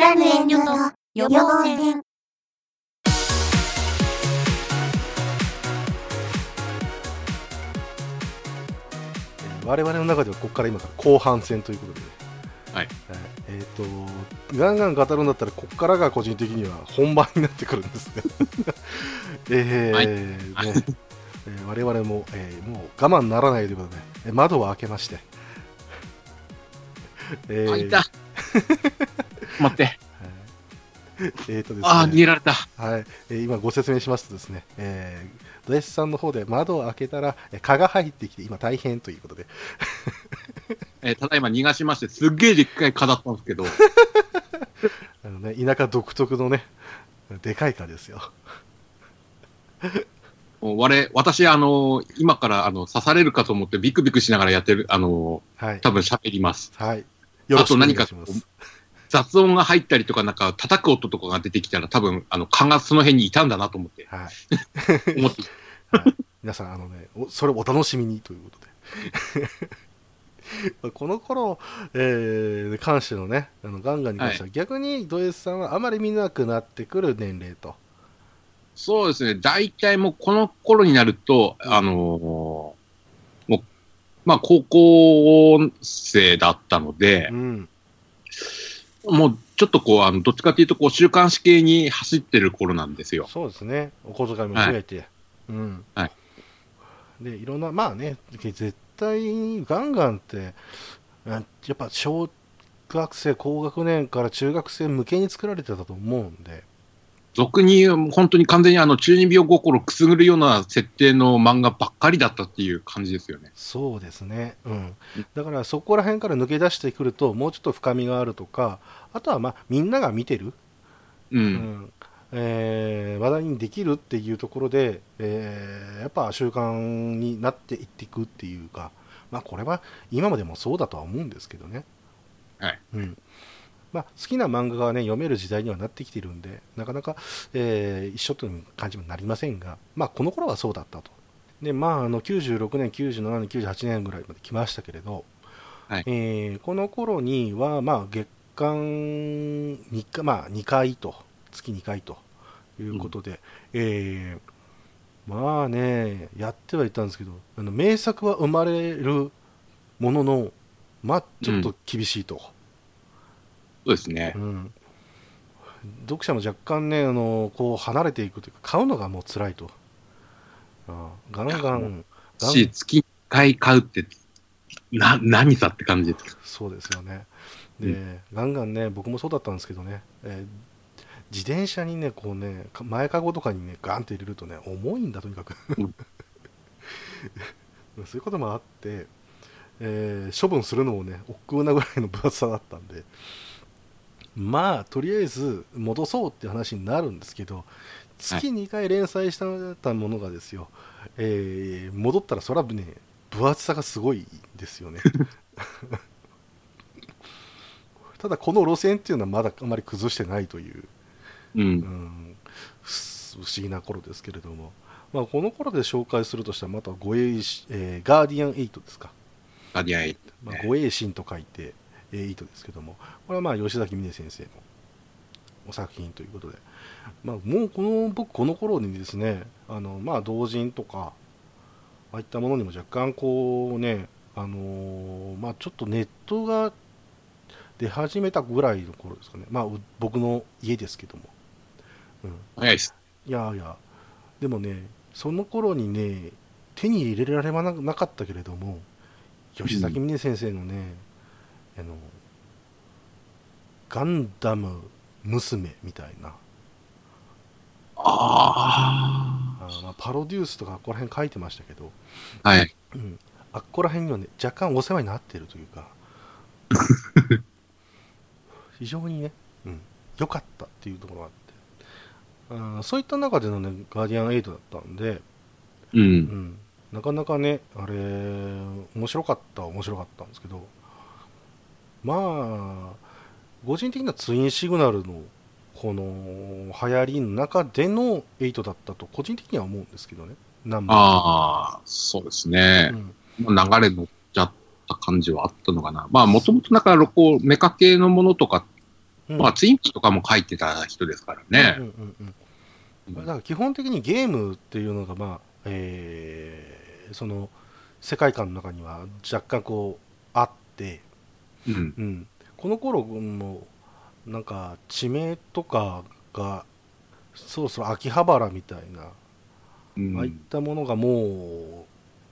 いらぬ遠慮と予防線。えー我々の中ではここから今から後半戦ということでね、はい。えっ、とガンガン語るんだったらここからが個人的には本番になってくるんですね。えーはい。ねえー我々も、えーもう我慢ならないということで、えー窓を開けまして、えーあ、いた。待って。えーとですねあー、逃げられた。はい、えー今ご説明しますとですね、えー、ド S さんの方で窓を開けたら、えー蚊が入ってきて今大変ということで、えーただいま逃がしまして、すっげえでっかい蚊だったんですけど、あのね、田舎独特のね、でかい蚊ですよ。もう我、私、あのー今から、あの、刺されるかと思ってビクビクしながらやってる、あのはいー。多分喋ります。はい。よろしくお願いします。雑音が入ったりとか、なんか叩く音とかが出てきたら、多分、あの、蚊がその辺にいたんだなと思って、はい。思って、はい、皆さん、あのね、おそれをお楽しみにということで。この頃、えー、関してのね、あのガンガンに関しては、逆にド S さんはあまり見なくなってくる年齢と。そうですね、大体もうこの頃になると、あのーもう、まあ、高校生だったのでう、ん。もう、ちょっとこう、あの、どっちかっていうと、こう、週刊誌系に走ってる頃なんですよ。そうですね。お小遣いも増えて。うん。はい。で、いろんな、まあね、絶対にガンガンって、あやっぱ小学生、高学年から中学生向けに作られてたと思うんで、俗に、本当に完全にあの、中二病心くすぐるような設定の漫画ばっかりだったっていう感じですよね。そうですね。うん。だからそこら辺から抜け出してくると、もうちょっと深みがあるとか、あとはまあ、みんなが見てる、う。うんんえー話題にできるっていうところで、えーやっぱ習慣になっていっていくっていうか、まあ、これは今までもそうだとは思うんですけどね、はい。うんまあ、好きな漫画が、ね、読める時代にはなってきてるんで、なかなか、えー一緒という感じにもなりませんが、まあ、この頃はそうだったと。でまあ、あの96年、97年、98年ぐらいまで来ましたけれど、はいえーこの頃には、まあ、月間 2, 回、まあ、2回と、月2回ということで、えーまあね、やってはいたんですけど、あの名作は生まれるものの、まあ、ちょっと厳しいと。そうですね。う。ん。読者も若干ねあのこう離れていくというか買うのがもう辛いと。ああガンガンし、月1回買うって、な、何さって感じです。そうですよね。で、ガンガンね僕もそうだったんですけどね、えー自転車にねこうねか前かごとかにねガンって入れるとね重いんだとにかく。うん。そういうこともあって、えー処分するのもね億劫なぐらいの分厚さだったんでまあとりあえず戻そうって話になるんですけど月2回連載したものがですよ、えー戻ったらそらね分厚さがすごいですよね。ただこの路線っていうのはまだあまり崩してないという、う。うんん、不不思議な頃ですけれども、まあ、この頃で紹介するとしたらまた護衛し、えーガーディアン8ですか。ガディアンエイトまあ、護衛神と書いて、えー、糸ですけども、これはまあ吉崎峰先生のお作品ということで、まあ、もうこの僕、この頃にですね、あのまあ、同人とか、ああいったものにも若干こうね、あのーまあ、ちょっとネットが出始めたぐらいの頃ですかね、まあ、う僕の家ですけども。うん早いです。いやいや、でもね、その頃にね、手に入れられななかったけれども、吉崎峰先生のね、あの、ガンダム娘みたいな、ああまあ、パロデュースとかここら辺書いてましたけど、あ。はい。うん、あっこら辺にはね、若干お世話になってるというか、非常にね、うん、良かったっていうところがあって、あーそういった中でのね、ガーディアン8だったんで、う。うんん、なかなかね、あれ、面白かったは面白かったんですけど、まあ、個人的にはツインシグナルのこの流行りの中での8だったと、個人的には思うんですけどね、ナンバああ、そうですねー。うん流れ乗っちゃった感じはあったのかな。まあ、もともとなんか、こう、メカ系のものとかうんまあ、ツインピーとかも書いてた人ですからねうん。うんうんうんだから基本的にゲームっていうのが、まあえーその世界観の中には若干こうあって、うん。うん、この頃もなんか地名とかがそろそろ秋葉原みたいな、うんああいったものがも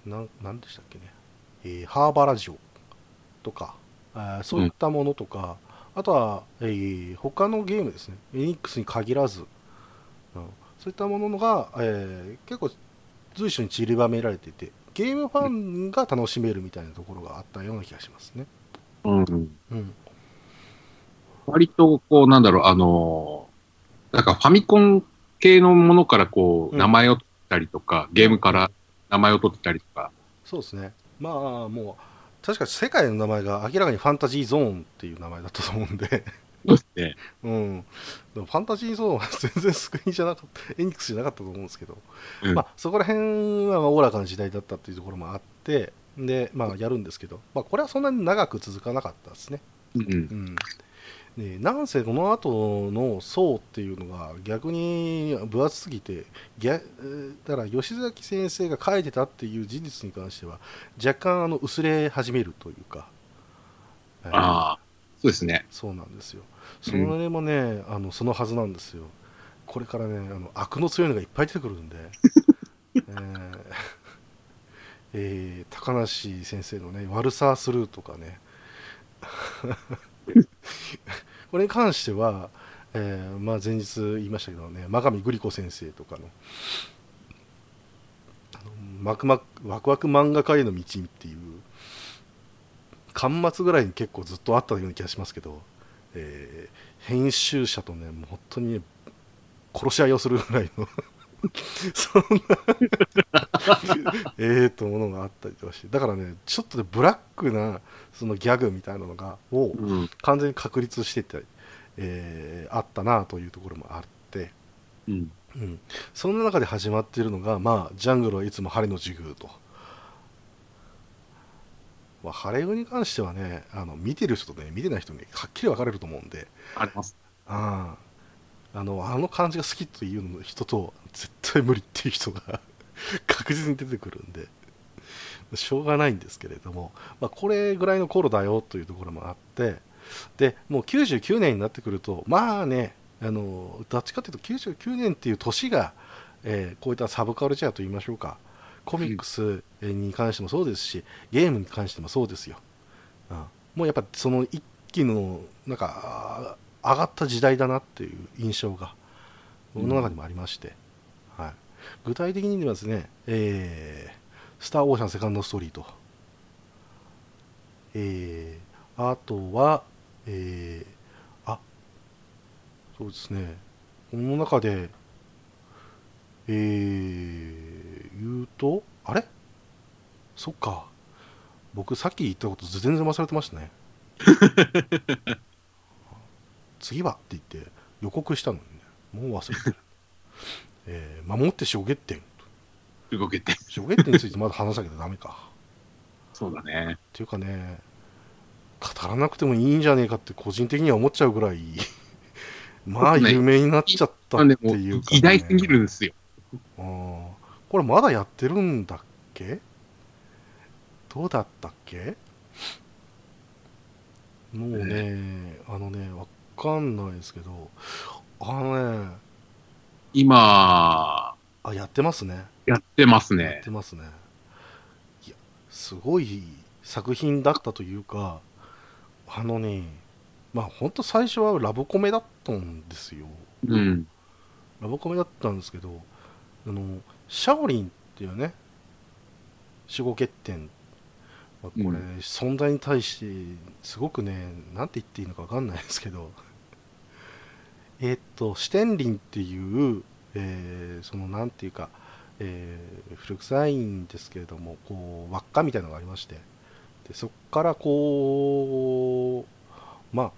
うなんなんでしたっけね、えーハーバラ城とかあーそういったものとか、あとは、えー他のゲームですねエニックスに限らず、うんそういったものが、えー結構随所に散りばめられていてゲームファンが楽しめるみたいなところがあったような気がしますね。うん。うん。割と、こう、なんだろう、あのーなんかファミコン系のものからこう、うん。名前を取ったりとか、ゲームから名前を取ってたりとか、そうですね。まあもう確か世界の名前が明らかにファンタジーゾーンっていう名前だったと思うんで、そうですね。うん、でもファンタジーゾーンは全然救いじゃなかった、エニックスじゃなかったと思うんですけど、うん。まあそこら辺はまあおおらかな時代だったっていうところもあって、でまあやるんですけど、まあこれはそんなに長く続かなかったですね。うんうん。でなんせこの後の層っていうのが逆に分厚すぎてだから吉崎先生が書いてたっていう事実に関しては若干あの薄れ始めるというか、えーああ、そうですね。そうなんですよ。それもね、あのそのはずなんですよ。これからねあの悪の強いのがいっぱい出てくるんで、えーえー高梨先生のね悪さスルーとかね。これに関しては、えーまあ、前日言いましたけどね真上グリコ先生とかのあのワクワクワク漫画家への道っていう巻末ぐらいに結構ずっとあったような気がしますけど、えー編集者とねもう本当にね殺し合いをするぐらいの そんなええとものがあったりとかしてだからねちょっとねブラックなそのギャグみたいなのがをうん。完全に確立してて、えーあったなというところもあって、うん。うん、そんな中で始まっているのが、まあ、ジャングルはいつも晴れの授業と。まあ、晴れ雨に関してはねあの見てる人とね見てない人にはっきり分かれると思うんであります。あああのあの感じが好きという人と絶対無理っていう人が 確実に出てくるんでしょうがないんですけれども、まあ、これぐらいの頃だよというところもあってでもう99年になってくるとまあねあのどっちかというと99年っていう年が、えーこういったサブカルチャーといいましょうか。コミックスに関してもそうですしゲームに関してもそうですよ、うん。もうやっぱその一気のなんか上がった時代だなっていう印象が僕の中にもありまして、はい、具体的にはですね、えースター・オーシャンセカンドストーリーと、えーあとは、えーあそうですね。この中でえー、言うとあれ？そっか。僕さっき言ったこと全然忘れてましたね 次はって言って予告したのにねもう忘れてる、えー守って小月点動けて。小月点についてまだ話さなきゃダメか。そうだね。っていうかね語らなくてもいいんじゃねえかって個人的には思っちゃうぐらい まあ有名になっちゃったっていうか、ね、偉大すぎるんですよ。あ ーこれまだやってるんだっけ？どうだったっけ？もうね、あのね、わかんないですけど、あのね、今、あ、やってますね。やってますやっね。てますね。いや、すごい作品だったというか、あのね、まあ本当最初はラブコメだったんですよ。うん。ラブコメだったんですけど、あの、シャオリンっていうね、守護欠点、まあ、これ、うん存在に対して、すごくね、なんて言っていいのか分かんないですけど、えーっと、シュテンリンっていう、えーその、なんていうか、えー古臭いんですけれども、こう、輪っかみたいなのがありまして、でそこからこう、まあ、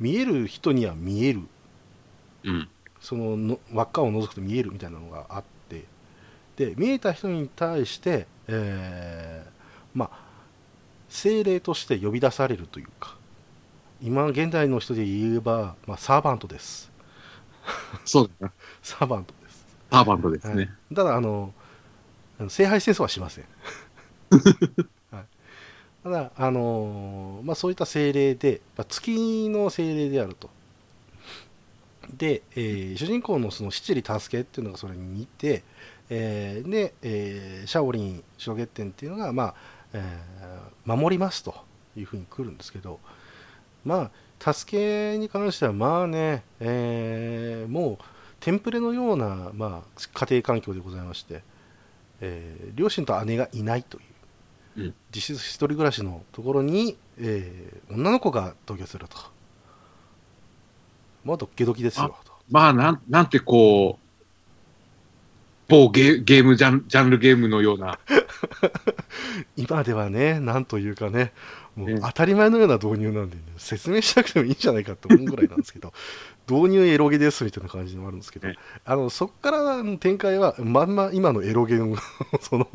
見える人には見えるうん。そのの輪っかを覗くと見えるみたいなのがあってで見えた人に対して、えーまあ精霊として呼び出されるというか今現代の人で言えば、まあ、サーバントです。そう ですね。サーバントです、パーバンドですはい。ね。ただあの聖杯戦争はしません、はい、ただあのーまあ、そういった精霊で、まあ、月の精霊であると。で、えー主人公のその七里助けっていうのがそれに似て、えーで、えーシャオリン白月天っていうのが、まあえー守りますというふうに来るんですけどまあ助けに関してはまあね、えーもうテンプレのような、まあ、家庭環境でございまして、えー両親と姉がいないという、うん。実質一人暮らしのところに、えー女の子が同居すると。まあドッキドキですよと。まあ、なん、なんてこう、某ゲゲームジャン、ジャンルゲームのような、今ではねなんというかねもええう当たり前のような導入なんで、ね、説明しなくてもいいんじゃないかと思うぐらいなんですけど 導入エロゲですみたいな感じでもあるんですけど、ええ。あのそこからの展開はまんま今のエロゲの その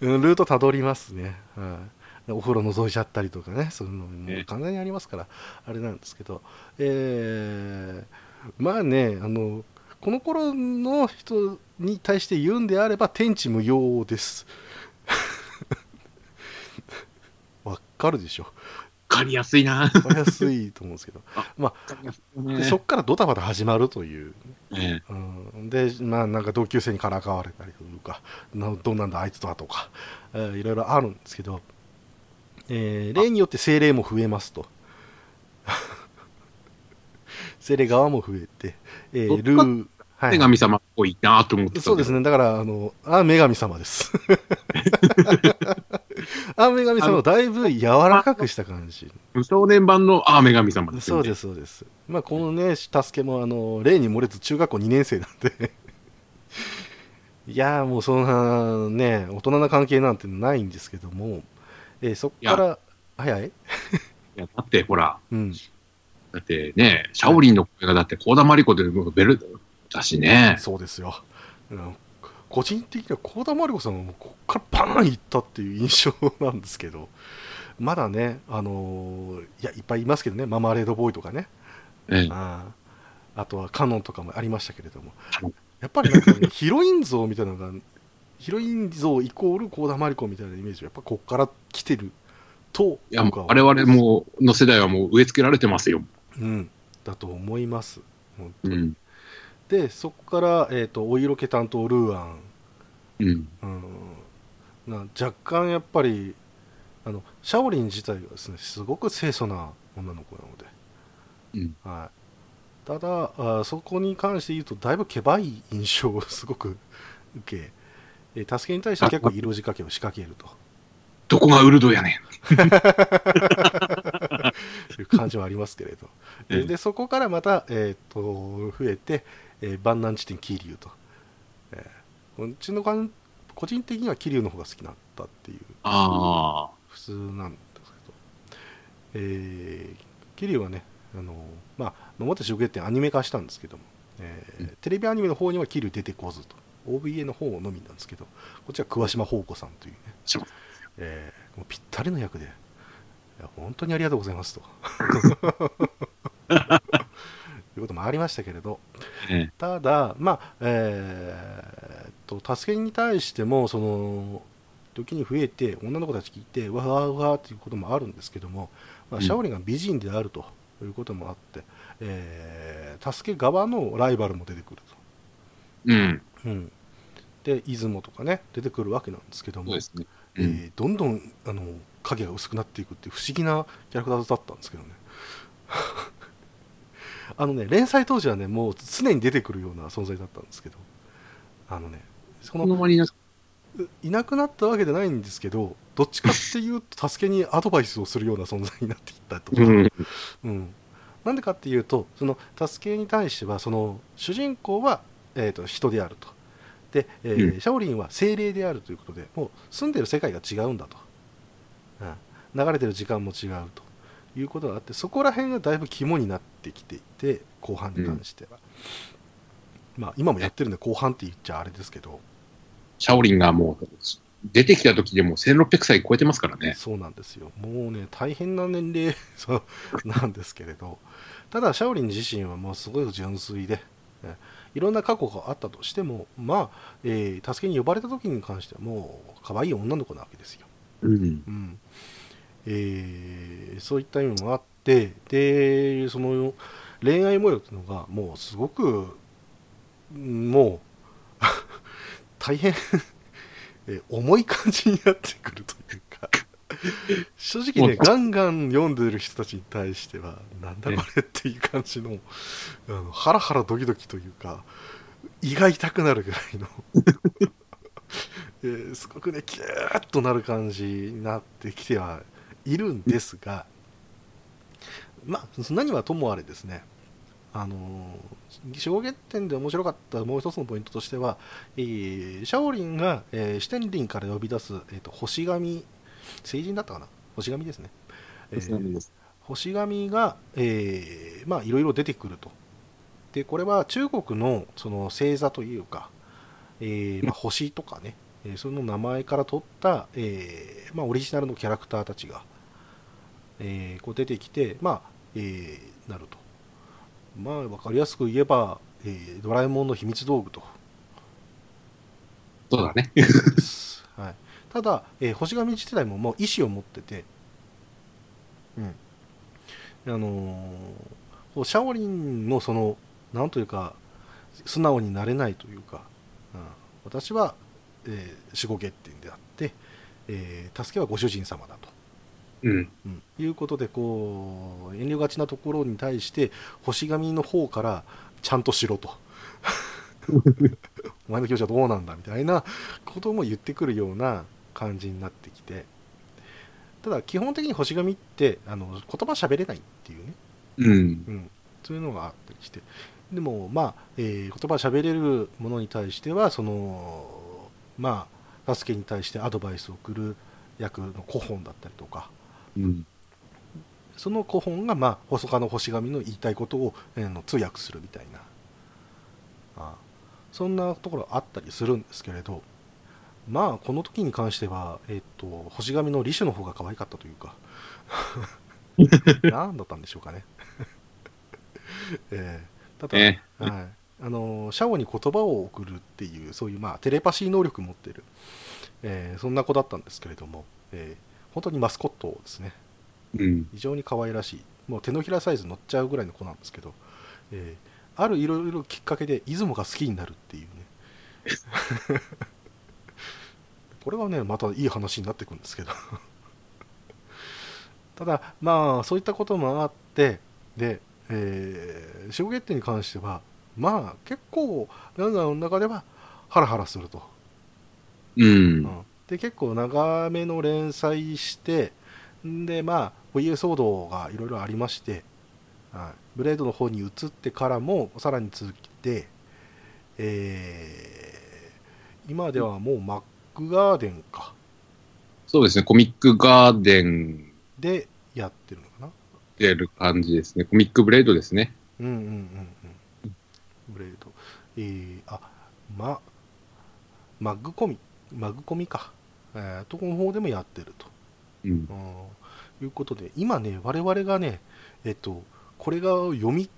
うんルートたどりますね、はい、お風呂覗いちゃったりとかねそういうのもええ。完全にありますからあれなんですけど、えーまあねあのこの頃の人に対して言うんであれば天地無用です。わかるでしょ。わかりやすいな。わかりやすいと思うんですけど。わかりやすいね。でそこからドタバタ始まるという、えうん、でまあなんか同級生にからかわれたりというかなどうなんだあいつとはとか、えーいろいろあるんですけど、えー例によって精霊も増えますと。精霊側も増えて、えールーえはい女神様っぽいなと思ってそうですね、だから、あの、あ、女神様です。あ、女神様をだいぶ柔らかくした感じ。少年版の、ああ、女神様ですよね。そうです、そうです。まあ、このね、助けも、あの、例に漏れず中学校2年生なんで。いやーもうそんなね、大人な関係なんてないんですけども、えーそこから、はいはい。いや、だってほら、うん。だってね、シャオリンの声がだって、コーダマリコでベルだしね。そうですよ。うん個人的には幸田真理子さんはもうここからパーンいったっていう印象なんですけど、まだね、あのーいや、いっぱいいますけどね、ママレードボーイとかね、ええあーあとはカノンとかもありましたけれどもやっぱりなんか、ね、ヒロイン像みたいなのが、ヒロイン像イコール幸田真理子みたいなイメージは、やっぱここから来てると、いや、我々も、の世代はもう植え付けられてますよ。うん、だと思います。本当にうん。で、そこから、えー、とお色気担当ルーアン、うん。うん、な若干やっぱりあのシャオリン自体がですねすごく清楚な女の子なので、うん。はい、ただあそこに関して言うとだいぶけばい印象を すごく受け、えー助けに対しては結構色仕掛けを仕掛けると。どこがウルドやね いう感じはありますけれど、ええででそこからまた、えー、と増えて、えー万難地点桐生と、えーうちのかん個人的には桐生の方が好きだったっていう。ああ。普通なんですけど、えー、桐生はね、あのまあ、表白月点アニメ化したんですけども、えーうん。テレビアニメの方には桐生出てこずと、OVA の方のみなんですけど、こっちは桑島宝子さんというね、えーもうぴったりの役で、本当にありがとうございますと。いうこともありましたけれど、えただ、まあえーっと助けに対してもその時に増えて女の子たち聞いてわわわっていうこともあるんですけども、まあ、うん。シャオリンが美人であるということもあって、えー助け側のライバルも出てくるうん。と、うん、で出雲とかね出てくるわけなんですけども、ね。えうん。ーどんどんあの影が薄くなっていくっていう不思議なキャラクターだったんですけどねあのね連載当時はねもう常に出てくるような存在だったんですけどあのねそこのいなくなった。わけじゃないんですけどどっちかっていうと助けにアドバイスをするような存在になっていったと。か、うん。うん、なんでかっていうとその助けに対してはその主人公は、えー、と人であると。で、えーうん。シャオリンは精霊であるということでもう住んでる世界が違うんだと、うん、流れてる時間も違うということがあってそこら辺がだいぶ肝になってきていて後半に関しては、まあ今もやってるんで後半って言っちゃあれですけどシャオリンがもう、出てきた時でも1600歳超えてますからね。そうなんですよ。もうね、大変な年齢 そうなんですけれど、ただ、シャオリン自身はもうすごい純粋で、ねいろんな過去があったとしても、まあ、えー助けに呼ばれた時に関してはもう可愛い女の子なわけですよ。うん。うんえーそういった意味もあってでその恋愛模様っていうのがもうすごくうんもう 大変 えー重い感じになってくるというか 正直ねガンガン読んでる人たちに対してはなんだこれっていう感じのあのハラハラドキドキというか胃が痛くなるぐらいのえーすごくねキューッとなる感じになってきてはいるんですが、まあ何はともあれですねあのー衝撃点で面白かったもう一つのポイントとしては、えーシャオリンが、えーシュテンリンから呼び出す、えーと星神成人だったかな？星神ですね、えー星神が、えーまあいろいろ出てくると。でこれは中国のその星座というか、えーまあ、星とかね、えーその名前から取った、えーまあ、オリジナルのキャラクターたちが、えーこう出てきて、まあえーなると。まあ分かりやすく言えば、えードラえもんの秘密道具と。そうだね。はい、ただ、えー星神自体ももう意志を持ってて、うん。あのーこうシャオリンのそのなんというか素直になれないというか、うん、私は、えー守護月天であって、えー助けはご主人様だと、うん。うん、いうことでこう遠慮がちなところに対して星神の方からちゃんとしろと。お前の気持ちはどうなんだみたいなことも言ってくるような感じになってきて。ただ基本的に星神ってあの言葉喋れないっていうね、うん。うん、そういうのがあったりして。でもまあ、えー言葉喋れるものに対してはそのまあ助けに対してアドバイスを送る役の古本だったりとかうん。その古本が、まあ、細川の星神の言いたいことを、えーの通訳するみたいな。あそんなところあったりするんですけれどまあこの時に関しては、えっと星神の李種の方が可愛かったというか。何だったんでしょうかね、えー。ただ、ね。はい、あのシャオに言葉を送るっていうそういう、まあ、テレパシー能力持ってる、えーそんな子だったんですけれども、えー本当にマスコットですね。うん。非常に可愛らしい。もう手のひらサイズ乗っちゃうぐらいの子なんですけど、えーあるいろいろきっかけで出雲が好きになるっていうね。これはねまたいい話になってくるんですけど。ただまあそういったこともあってで、えー、ショーゲッテに関してはまあ結構ガンガンの中ではハラハラすると。うん。うんで結構長めの連載してんでまあお家騒動がいろいろありまして、はい、ブレードの方に移ってからもさらに続きて、えー今ではもうマックガーデンか。そうですね。コミックガーデン。でやってるのかな。でる感じですね。コミックブレードですね。うんうんうんうん。ブレード。えー、あまマッグコミマッグコミか、えー、とこの方でもやってると。うん。うん。いうことで今ね我々がねえっとこれが読み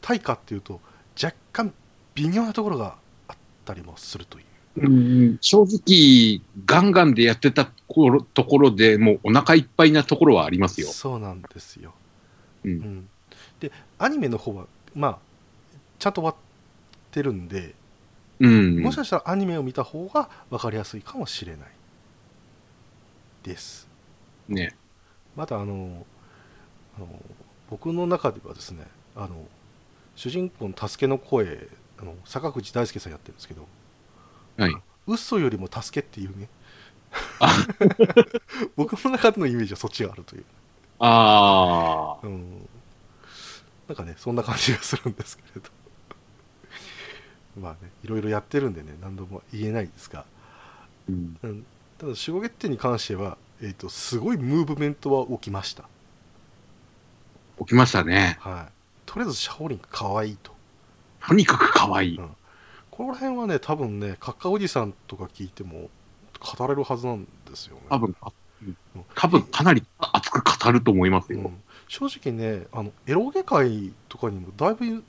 たいかっていうと若干微妙なところがあったりもするという。うん正直、ガンガンでやってたところところでもうお腹いっぱいなところはありますよ。そうなんですよ、うん。うん、でアニメの方はまあちゃんと終わってるんで、うん。もしかしたらアニメを見た方が分かりやすいかもしれないですね。またあのあの僕の中ではですねあの主人公の助けの声あの坂口大輔さんやってるんですけどはい。嘘よりも助けっていうねあ 僕の中でのイメージはそっちがあるという、ああ。うん、なんかねそんな感じがするんですけれどまあねいろいろやってるんでね何度も言えないですが、うん。うん、ただ守護月天に関しては、えー、とすごいムーブメントは起きました起きましたね。はいとりあえずシャオリンが可愛いととにかく可愛い。ここら辺はね多分ねカッカおじさんとか聞いても語れるはずなんですよね。多分、あ多分かなり熱く語ると思いますよ。うん、正直ねあのエロゲ界とかにもだいぶ、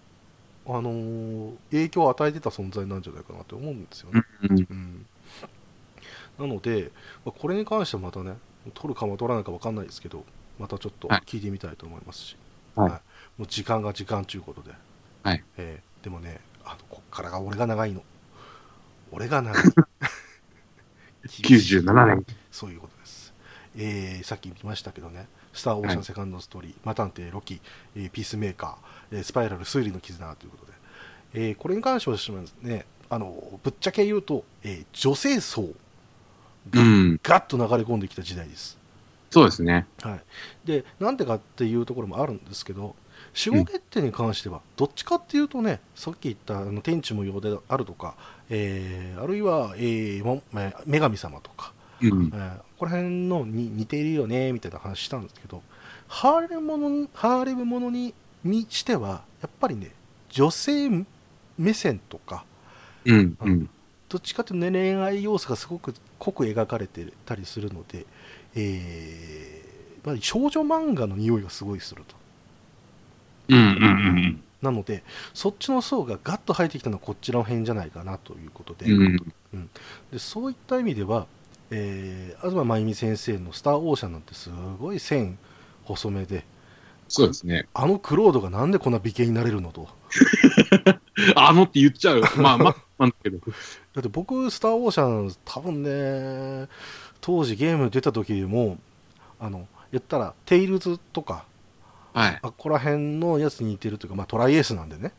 あのー影響を与えてた存在なんじゃないかなと思うんですよね。うんうん。なので、まあこれに関してはまたね取るかも取らないか分かんないですけどまたちょっとはい。聞いてみたいと思いますし、はい。もう時間が時間ということで、はい。えーでもねあのこっからが俺が長いの。俺が長い。97年。そういうことです、えーさっき言いましたけどね「スター・オーシャン・セカンド・ストーリー」マタンテ・ロキ」えーピースメーカー」えースパイラル・推理の絆」ということで、えーこれに関してはねあのぶっちゃけ言うと、えー女性層がうん。ガッと流れ込んできた時代です、そうですね。はい、でなんでかっていうところもあるんですけど守護決定に関してはどっちかっていうとねさっき言ったあの天地無用であるとか、えーあるいは、えーもえー女神様とか、うんえ。ーここら辺のに似ているよねみたいな話したんですけどハーレムものにハーレムものににしてはやっぱりね女性目線とかうん。うん。どっちかというと、ね、恋愛要素がすごく濃く描かれてたりするので、えーまあ、少女漫画の匂いがすごいするとうん。うん。なのでそっちの層がガッと入ってきたのはこっちの辺じゃないかなということで,、うん。でそういった意味では、えー、東真由美先生の「スター・オーシャン」なんてすごい線細めでそうですね。あのクロードがなんでこんな美形になれるのと あのって言っちゃう。まあまあ、なんだけど。だって僕、スター・オーシャン、多分ね、当時ゲーム出た時も、あの、言ったら、テイルズとか、はい。あっこら辺のやつに似てるというか、まあトライエースなんでね、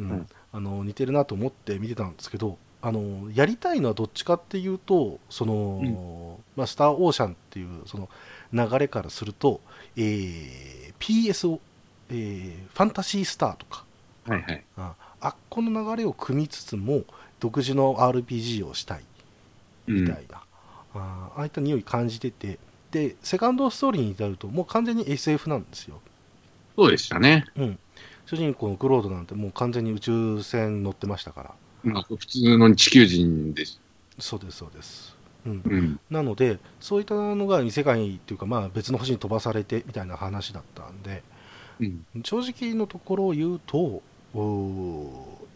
うんうんあの似てるなと思って見てたんですけど、あのやりたいのはどっちかっていうと、その、まあ、スター・オーシャンっていうその流れからすると、えー PS を、えーファンタジースターとか、はいはい。ああっこの流れを組みつつも、独自の RPG をしたい。うんみたいな、あーああいった匂い感じててでセカンドストーリーに至るともう完全に SF なんですよ、そうでしたね。うん、主人公のクロードなんてもう完全に宇宙船乗ってましたからまあ、普通の地球人です。そうですそうです、うん、うん。なのでそういったのが異世界っていうか、まあ、別の星に飛ばされてみたいな話だったんでうん。正直のところを言うと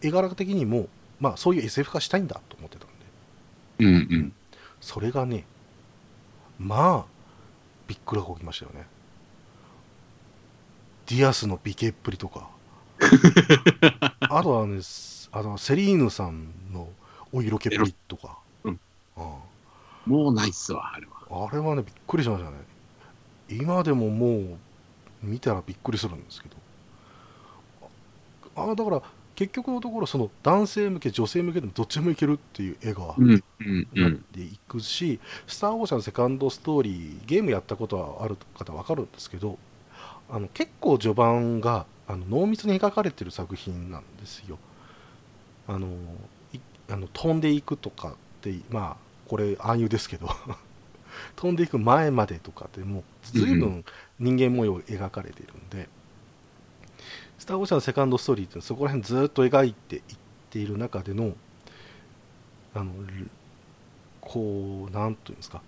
絵柄的にも、まあ、そういう SF 化したいんだと思ってたんでうん。うん。それがねまあびっくらこきましたよねディアスの美形っぷりとか あとはねすあのセリーヌさんのお色気っぷりとか、うんあもうないっすわ、あれは。ああれはねびっくりしましたね今でももう見たらびっくりするんですけどああだから結局のところその男性向け女性向けでもどっちでもいけるっていう絵が、うん。うん。う。なんっていくし、スター・オーシャンセカンドストーリー、ゲームやったことはある方わかるんですけど、あの結構序盤があの濃密に描かれてる作品なんですよ。あのいあの飛んでいくとかって、まあ、これ暗喩ですけど、飛んでいく前までとかってもう随分人間模様が描かれているんで、スター・オーシャンセカンドストーリーってそこら辺ずっと描いていっている中でのあのこうなんというんですか。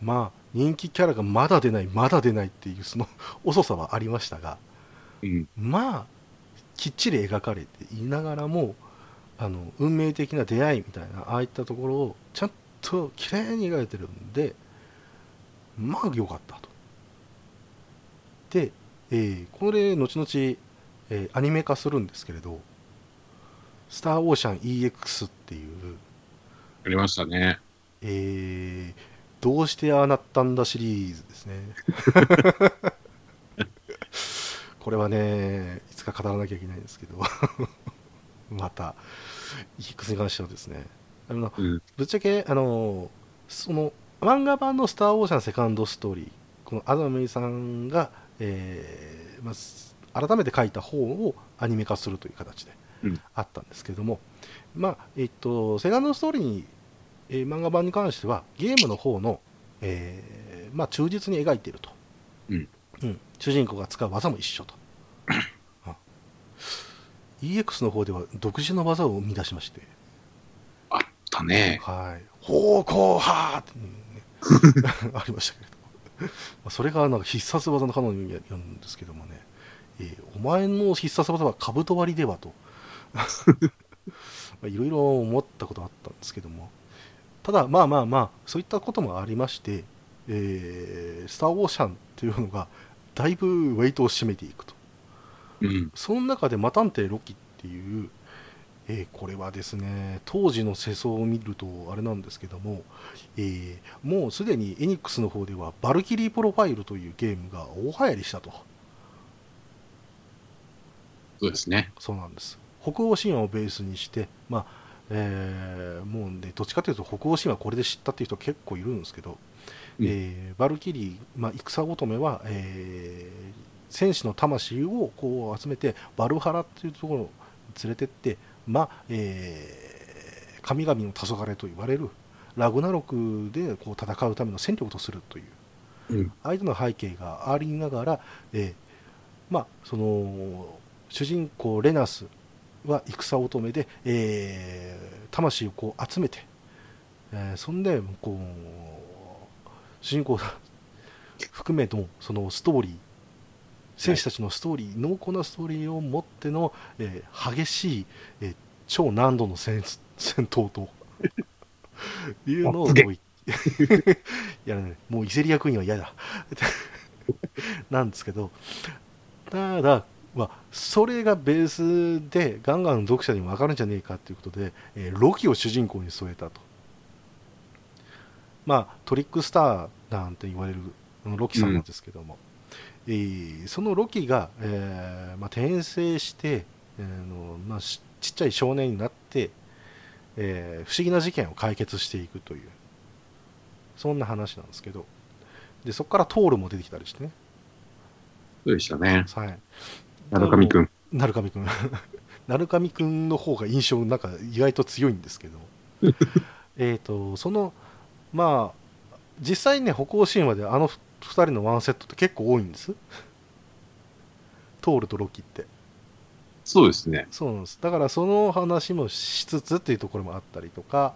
まあ人気キャラがまだ出ないまだ出ないっていうその 遅さはありましたが。うん。まあきっちり描かれていながらもあの運命的な出会いみたいなああいったところをちゃんと綺麗に描いてるんでまあ良かったとで、えーこれ後々、えーアニメ化するんですけれど「スター・オーシャン EX」っていうありましたね。えーどうしてああなったんだシリーズですね。これはね、いつか語らなきゃいけないんですけど、また、EX に関してはですね、あのうん。ぶっちゃけ、あのその漫画版の「スター・オーシャン」セカンドストーリー、この東芽衣さんが、えーまあす、改めて書いた方をアニメ化するという形でうん。あったんですけども、まあえっと、セカンドストーリーに、えー漫画版に関しては、ゲームの方の、えーまあ、忠実に描いていると、うん。うん。主人公が使う技も一緒と。あ EX の方では独自の技を生み出しまして、あったね。はい、方向派って、ね、ありましたけれども、まあそれがなんか必殺技のカノンにやるんですけどもね、えーお前の必殺技は兜割りではと、まあいろいろ思ったことあったんですけども、ただ、まあまあまあ、そういったこともありまして、えースター・オーシャンっていうのが、だいぶウェイトを占めていくと。うん。その中で、マタンテロキっていう、えーこれはですね、当時の世相を見るとあれなんですけども、えーもうすでにエニックスの方では、ヴァルキリープロファイルというゲームが大流行りしたと。そうですね。そうなんです。北欧神話をベースにして、まあ、えーもうね、どっちかというと北欧神話これで知ったっていう人結構いるんですけど、うんえーバルキリー、まあ、戦乙女は、えー戦士の魂をこう集めてバルハラっていうところに連れてって、まあえー神々の黄昏と言われるラグナロクでこう戦うための戦力とするといううん。相手の背景がありながら、えーまあ、その主人公レナスは戦乙女で、えー魂をこう集めて、えーそんでこう主人公含めのそのストーリー戦士たちのストーリー、濃厚なストーリーを持っての、えー激しい、えー超難度の戦戦闘と。いうのをあすげえ。こういい。やね、もうイセリアクイーンは嫌だ。なんですけど、ただ、まあ、それがベースでガンガン読者にも分かるんじゃねえかということで、えーロキを主人公に添えたと。まあ、トリックスターなんて言われるロキさんなんですけども、えーそのロキが、えーまあ、転生して、えーのまあ、しちっちゃい少年になって、えー不思議な事件を解決していくというそんな話なんですけどでそこからトールも出てきたりしてね、そうでしたね。はい、鳴上くん。鳴上くん鳴上くんの方が印象なんか意外と強いんですけど えっとそのまあ実際ね北欧神話であの2人のワンセットって結構多いんです？トールとロキって。そうですね。そうなんです。だからその話もしつつっていうところもあったりとか、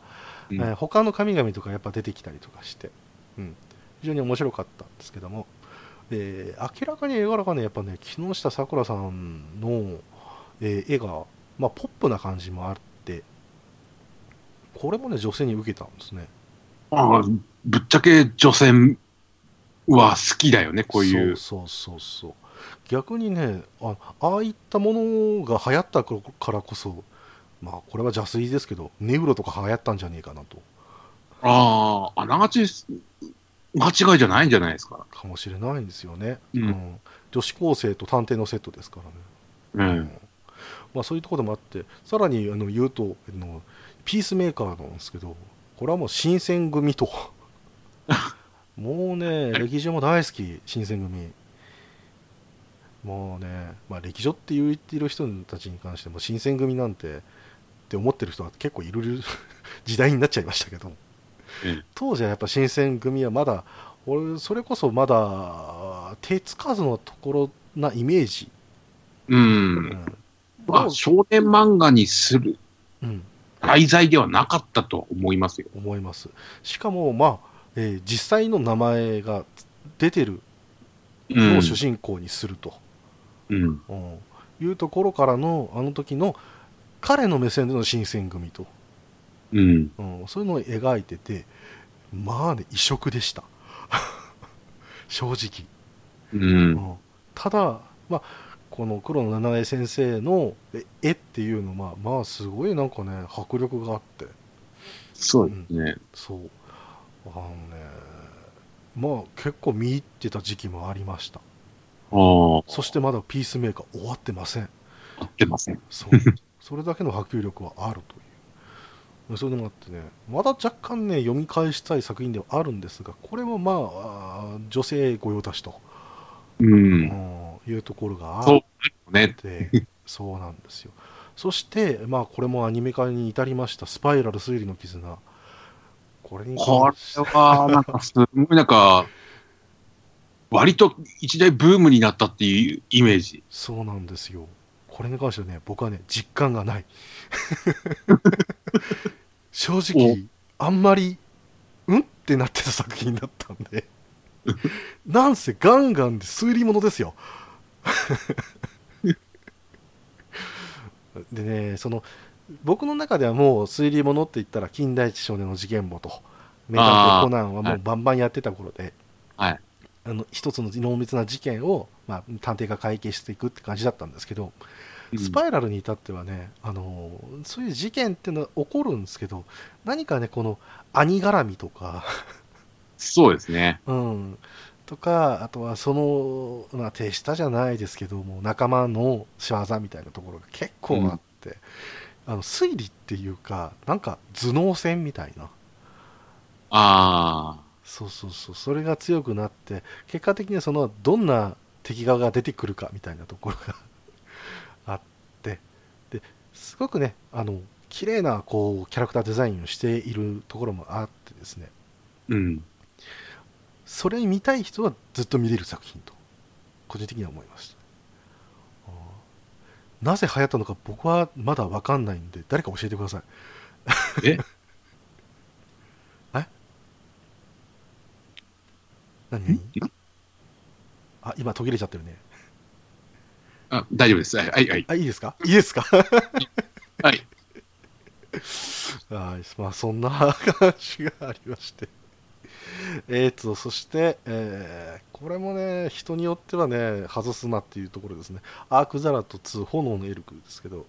うん。えー他の神々とかやっぱ出てきたりとかして、うん、非常に面白かったんですけども、えー明らかに絵柄がねやっぱね木下さくらさんの、えー絵が、まあ、ポップな感じもあってこれもね女性に受けたんですね。ああ、ぶっちゃけ女性は好きだよね、こういう。そうそうそうそう。逆にねあああいったものが流行ったからこそまあこれは邪推ですけどネウロとか流行ったんじゃねえかなと。ああ、あながち間違いじゃないんじゃないですか。かもしれないんですよね、うん。女子高生と探偵のセットですからね、うん。まあ、そういうところもあってさらにあの言うとあのピースメーカーなんですけどこれはもう新選組と もうね 歴女も大好き新選組。もうね、まあ、歴女って言っている人たちに関しても新選組なんてって思ってる人は結構いる 時代になっちゃいましたけどうん。当時はやっぱ新選組はまだ俺それこそまだ手つかずのところなイメージ、う。うんん。まあ、少年漫画にするうん、題材ではなかったと思いますよ。思います。しかもまあ、えー実際の名前が出てるのを主人公にすると、うん。うん。いうところからのあの時の彼の目線での新選組と、うん。うん、そういうのを描いててまあね異色でした。正直、う。うん。んただ、まあ、この黒の七重先生のえ絵っていうのはまあすごいなんかね迫力があって。そうですね。そうあのねまあ結構見入ってた時期もありました。そしてまだピースメーカー終わってません。合ってません。そう。それだけの波及力はあるという。それでもあってねまだ若干ね読み返したい作品ではあるんですがこれもまあ女性御用達と、う。うんんいうところがあそうっね。て そうなんですよ。そしてまあこれもアニメ化に至りました「スパイラル推理の絆」これにこれは、なんか、すごいなんか、割と一大ブームになったっていうイメージ。そうなんですよ。これに関してはね、僕はね、実感がない。正直、あんまりうん？ってなってた作品だったんでなんせガンガンで推理物ですよ でねその僕の中ではもう推理物って言ったら金田一少年の事件簿と名探偵コナンはもうバンバンやってた頃で、はい。あの一つの濃密な事件を、まあ、探偵が解決していくって感じだったんですけど、スパイラルに至ってはね、あのそういう事件っていうのは起こるんですけど、何かね、この兄絡みとか、そうですね。うん、とか、あとはその、まあ、手下じゃないですけども、仲間の仕業みたいなところが結構あって、あの推理っていうか、なんか頭脳戦みたいな。あそうそうそう、それが強くなって、結果的にはそのどんな敵側が出てくるかみたいなところが あって、ですごくね、あの綺麗なこうキャラクターデザインをしているところもあってですね、あ。うん。それに見たい人はずっと見れる作品と、個人的には思いました。なぜ流行ったのか僕はまだ分かんないんで、誰か教えてください。え？何？何あ、今途切れちゃってるね。あ、大丈夫です。はい、はい、はい。あ、いいですか？いいですか？はい。はい、まあそんな話がありまして。えーと、そして、えーこれもね、人によってはね、外すなっていうところですね。アークザラと2、炎のエルクですけど、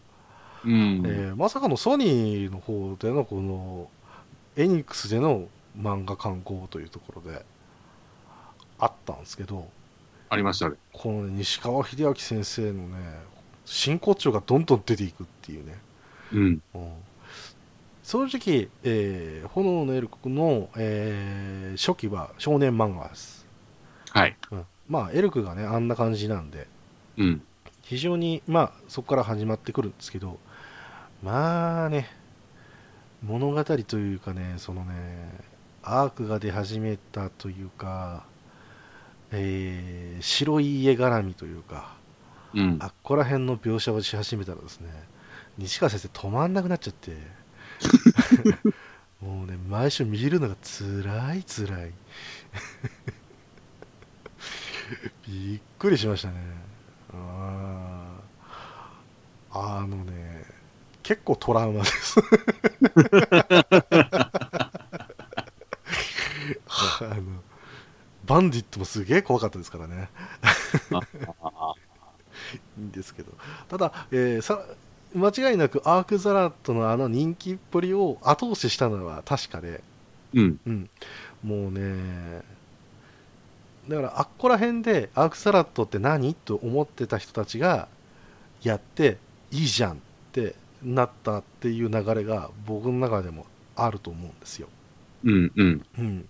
うん。えーまさかのソニーの方でのこの、エニックスでの漫画刊行というところで、あったんですけど、ありましたね。この、ね、西川秀明先生のね、真骨頂がどんどん出ていくっていうね、うん。うん正直、えー炎のエルクの、えー初期は少年漫画です、はい。うんまあエルクがねあんな感じなんでうん。非常にまあそこから始まってくるんですけどまあね物語というかねそのねアークが出始めたというか、えー白い家絡みというかうん。あっこら辺の描写をし始めたらですね西川先生止まんなくなっちゃって もうね毎週見るのがつらいつらい。びっくりしましたね。あー。あのね結構トラウマです。あのバンディットもすげえ怖かったですからね。あ。いいんですけど。ただ、えーさ間違いなくアークザラットのあの人気っぷりを後押ししたのは確かで、うん。うん、もうねだからあっこら辺でアークザラットって何？と思ってた人たちがやっていいじゃんってなったっていう流れが僕の中でもあると思うんですよ。うん。うん。うん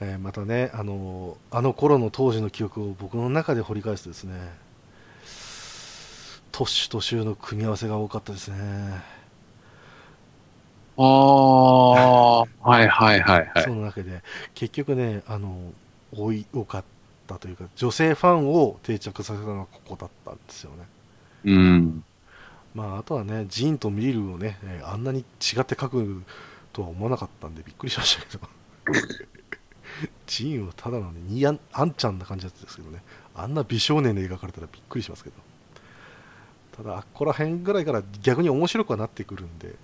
えーまたねあのあの頃の当時の記憶を僕の中で掘り返すとですねトッシュとシューの組み合わせが多かったですね、ああ。はいはいはいはいそ。の中で結局ねあの多い多かったというか女性ファンを定着させたのはここだったんですよねうん。まああとはねジンとミルをね、えーあんなに違って書くとは思わなかったんでびっくりしましたけど ジンはただのねニアンあんちゃんな感じだったんですけどねあんな美少年で描かれたらびっくりしますけどただあっこら辺ぐらいから逆に面白くはなってくるんで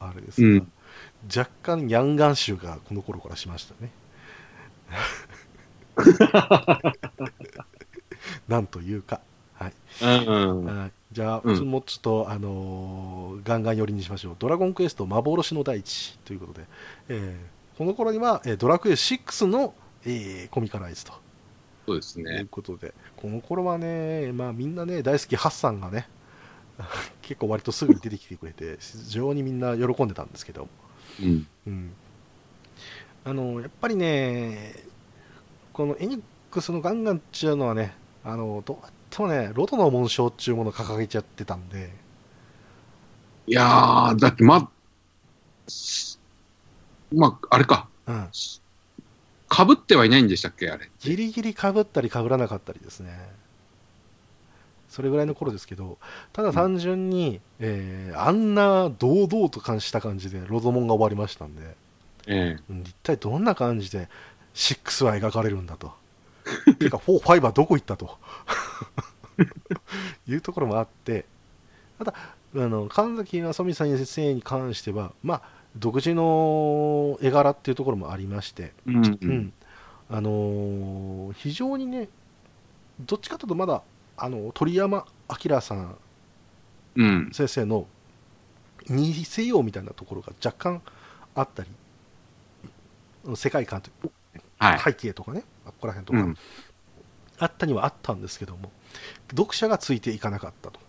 あれですが、うん。若干ヤンガン臭がこの頃からしましたね。なんというか。はい。うん。はいじゃあ、うん。もうちょっと、あのーガンガン寄りにしましょう。ドラゴンクエスト幻の大地ということで、えーこの頃には、えードラクエ6の、えーコミカライズと。いうそうですね。ことで、この頃はね、まあ、みんなね、大好きハッサンがね、結構割とすぐに出てきてくれて、非常にみんな喜んでたんですけど、うん。うん、あのやっぱりね、このエニックスのガンガンっちゅうのはね、あのどうやってもね、ロトの紋章っていうものを掲げちゃってたんで、いやー、だってま、まあ、あれか。うん、被ってはいないんでしたっけあれ。ギリギリかぶったりかぶらなかったりですね。それぐらいの頃ですけどただ単純に、えーあんな堂々と感した感じでロゾモンが終わりましたんでええ。うん一体どんな感じで6は描かれるんだと。ていうか4、5はどこ行ったと。いうところもあってただあの神崎正美先生に関してはまあ独自の絵柄っていうところもありまして、うんううんん。あのー非常にねどっちかというとまだあの鳥山明さんうん。先生の似せようみたいなところが若干あったり世界観というはい。背景とかね、ここら辺とか、うん。あったにはあったんですけども読者がついていかなかったと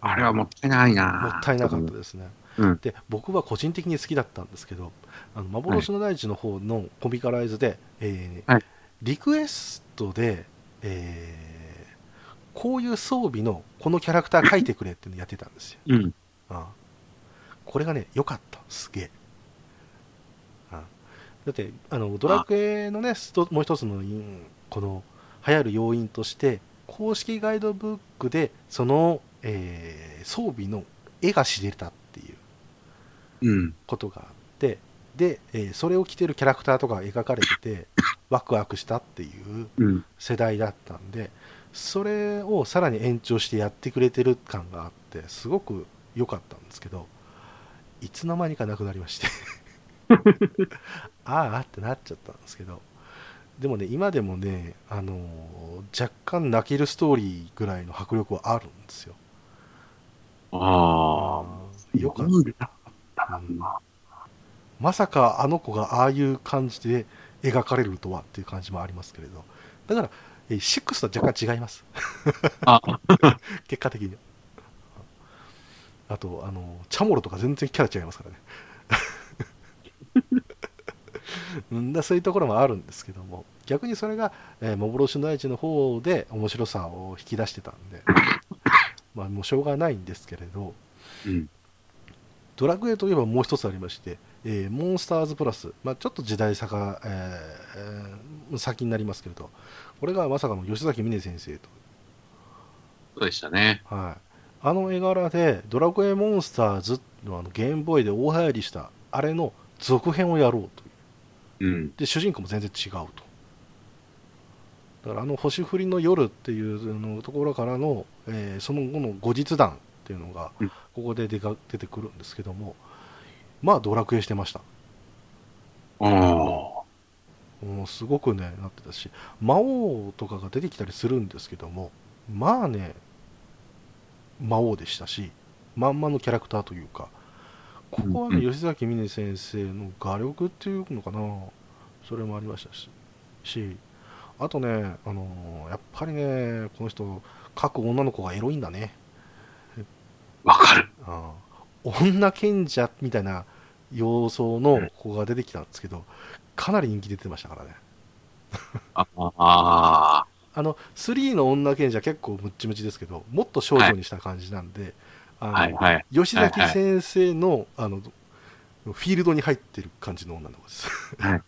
あれはもったいないな。もったいなかったですね、うん。で僕は個人的に好きだったんですけどあの幻の大地の方のコミカライズで、えーはいリクエストで、えーこういう装備のこのキャラクター書いてくれっていうのやってたんですようん。ああこれがね良かったすげえああだってあのドラクエのねもう一つのうんこの流行る要因として公式ガイドブックでその、えー装備の絵が知れたっていううん。ことがあってで、えーそれを着てるキャラクターとかが描かれててワクワクしたっていううん。世代だったんでそれをさらに延長してやってくれてる感があってすごく良かったんですけどいつの間にかなくなりまして。ああってなっちゃったんですけどでもね今でもね、あのー若干泣けるストーリーぐらいの迫力はあるんですよ。ああ。よかっうんたまさかあの子がああいう感じで描かれるとはっていう感じもありますけれど。だからえー6とは若干違います。あ、結果的にあとあのチャモロとか全然キャラ違いますからね。うんだそういうところもあるんですけども逆にそれが、えー幻の大地の方で面白さを引き出してたんで まあもうしょうがないんですけれどうん。ドラクエといえばもう一つありまして、えーモンスターズプラス、まあ、ちょっと時代差が、えーえー先になりますけれどこれがまさかの吉崎峰先生とそうでしたね。はい、あの絵柄で「ドラクエモンスターズ」のあのゲームボーイで大流行りしたあれの続編をやろうといううん。で主人公も全然違うとだからあの「星降りの夜」っていうのところからの、えーその後の後日談っていうのがうんここで出か出てくるんですけどもまあドラクエしてましたああ。もうすごくねなってたし魔王とかが出てきたりするんですけどもまあね魔王でしたしまんまのキャラクターというかここはね、うんうん。吉崎峰先生の画力っていうのかなそれもありましたししあとね、あのーやっぱりねこの人各女の子がエロいんだね。わかる。あー女賢者みたいな様相の子が出てきたんですけどかなり人気出てましたからね。ああ。あの3の女賢者結構ムッチムチですけどもっと少女にした感じなんで、あのはい。はい。吉崎先生の,、あのフィールドに入ってる感じの女の子です、はい。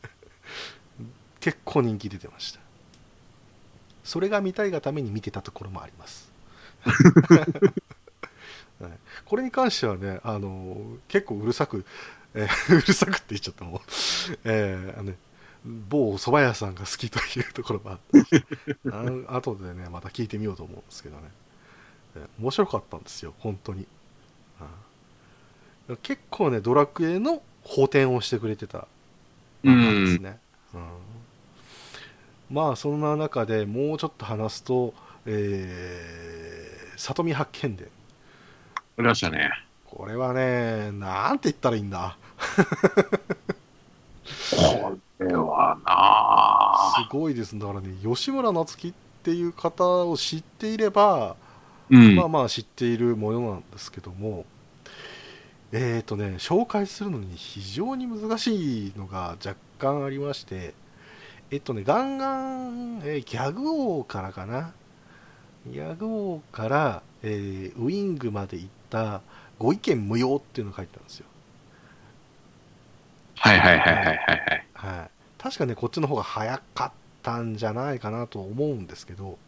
結構人気出てました。それが見たいがために見てたところもあります、はい。これに関してはねあの結構うるさく、えー うるさくって言っちゃったもん、えーあのね某蕎麦屋さんが好きというところもあったしあの後でねまた聞いてみようと思うんですけどね、えー面白かったんですよ本当に、うん結構ねドラクエの補填をしてくれてた漫画ですね、うん。まあそんな中でもうちょっと話すと、えー、里見八犬伝。ありましたね。これはねなんて言ったらいいんだこれはなすごいです。だからね吉村夏樹っていう方を知っていれば、うん。まあまあ知っているものなんですけどもえーとね紹介するのに非常に難しいのが若干ありましてえっとねガンガン、えーギャグ王からかな。ギャグ王から、えーウィングまで行ったご意見無用っていうのが書いてあるんですよはいはいはいはいはいはい。はい、確かねこっちの方が早かったんじゃないかなと思うんですけど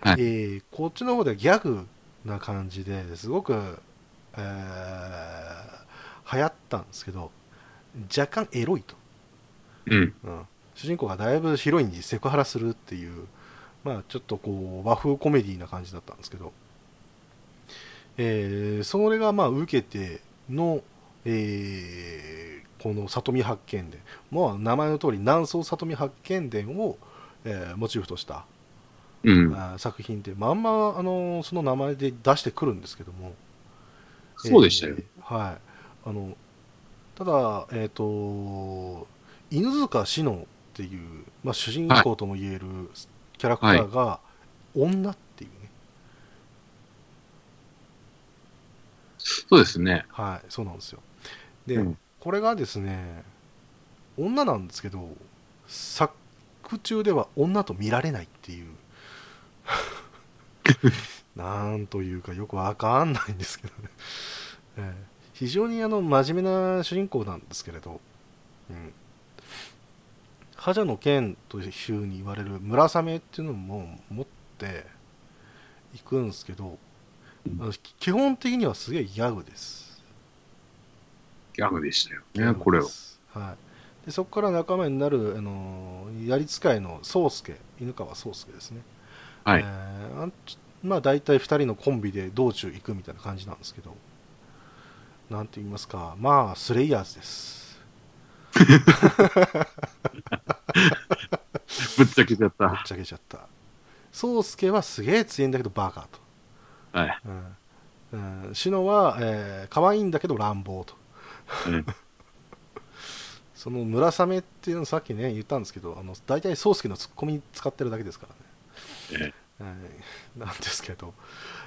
はいえーこっちの方ではギャグな感じですごく、えー流行ったんですけど若干エロいと、うん。うん、主人公がだいぶヒロインにセクハラするっていう、まあ、ちょっとこう和風コメディな感じだったんですけど、えーそれがまあ受けての、えーこの里見八犬伝、まあ、名前の通り南宋里見八犬伝を、えーモチーフとした、うん。あー作品ってまんま、あのその名前で出してくるんですけどもそうでしたよ。えーはいあのただえっ、と犬塚志乃っていう、まあ、主人公とも言えるキャラクターが女っていうねそうですね。はい、そうなんですよで、うん。これがですね女なんですけど作中では女と見られないっていう。なんというかよくわかんないんですけどね、ええ。非常にあの真面目な主人公なんですけれど、うん、覇者の剣というふうに言われる村雨っていうのも持っていくんですけど、基本的にはすげえギャグですギャグでしたよ。ね、これを。はい、でそこから仲間になる、あのーやり使いの宗介犬川宗介ですね、はい。えーまあ大体2人のコンビで道中行くみたいな感じなんですけど。なんて言いますか。まあスレイヤーズです。ぶっちゃけちゃっ。ぶったちゃけちゃった。宗介はすげえ強いんだけどバカと、はい。うん。うん、シノは、えー可愛いんだけど乱暴とうん。その村雨っていうのさっきね言ったんですけどあの大体宗介のツッコミに使ってるだけですからね。えはい、なんですけど、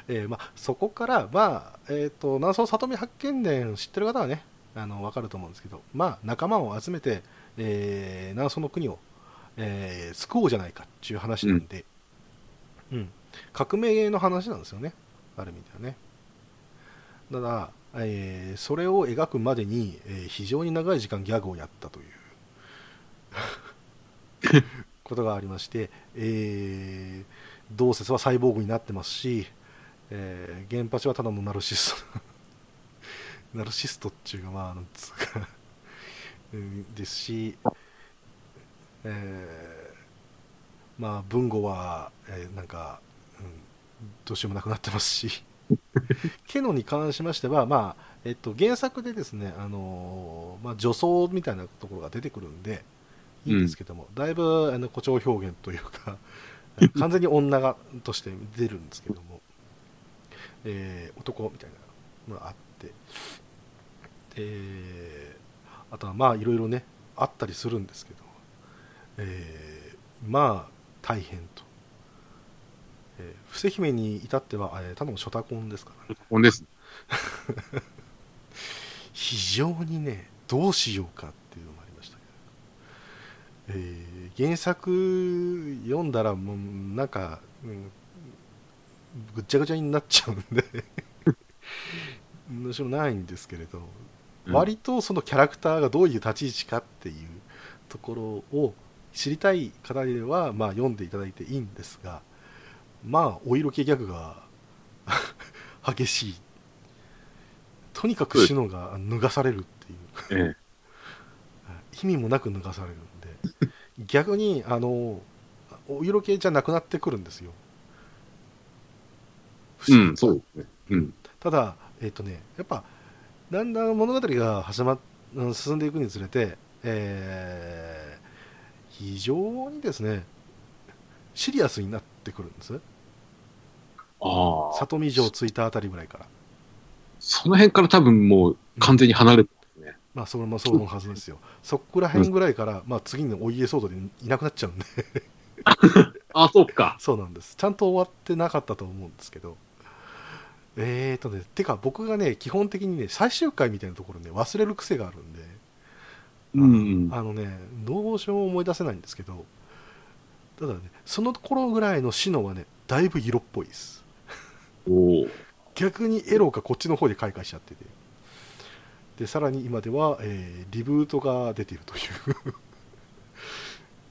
えーまあ、そこから、まあえー、と南宋里見八犬伝知ってる方はねあの分かると思うんですけど、まあ、仲間を集めて、えー南宋の国を、えー救おうじゃないかっていう話なんで、うん。革命の話なんですよね。ある意味ではね。ただ、えーそれを描くまでに、えー非常に長い時間ギャグをやったという ことがありまして、えー同説はサイボーグになってますし、えー、原発はただのナルシスト。ナルシストっていうかまあなんつうかうんですし、えーまあ文語は、えーなんか、うん、どうしようもなくなってますし ケノに関しましては、まあえっと、原作でですね、あのーまあ、女装みたいなところが出てくるんでいいんですけども、だいぶあの誇張表現というか 完全に女がとして出るんですけども、えー男みたいなのがあって、えーあとはまあいろいろねあったりするんですけど、えーまあ大変と、えー伏姫に至っては、えーただのショタコンですから、ね、ほんです。非常にねどうしようかっていうのもありましたけど、えー原作読んだらもうなんか、うんぐっちゃぐちゃになっちゃうんで。面白ないんですけれど、うん。割とそのキャラクターがどういう立ち位置かっていうところを知りたい方では、まあ、読んでいただいていいんですがまあお色気ギャグが 激しいとにかくシノが脱がされるっていうえ 意味もなく脱がされるんで逆にあのお色気じゃなくなってくるんですよ。う思議ん、そうですね。うん。ただえっ、とねやっぱだんだん物語が始ま進んでいくにつれて、えー非常にですねシリアスになってくるんですああ。里見城着いたあたりぐらいからその辺から多分もう完全に離れてますね。まあそれもそうのはずですよそこら辺ぐらいから、まあ、次のお家騒動でいなくなっちゃうんで あ、そうか。そうなんですちゃんと終わってなかったと思うんですけどえーとねてか僕がね基本的にね最終回みたいなところね忘れる癖があるんでうん。あのねどうしようも思い出せないんですけどただねその頃ぐらいのシノはねだいぶ色っぽいです。逆にエロがこっちの方で開花しちゃってて。でさらに今では、えーリブートが出ているという。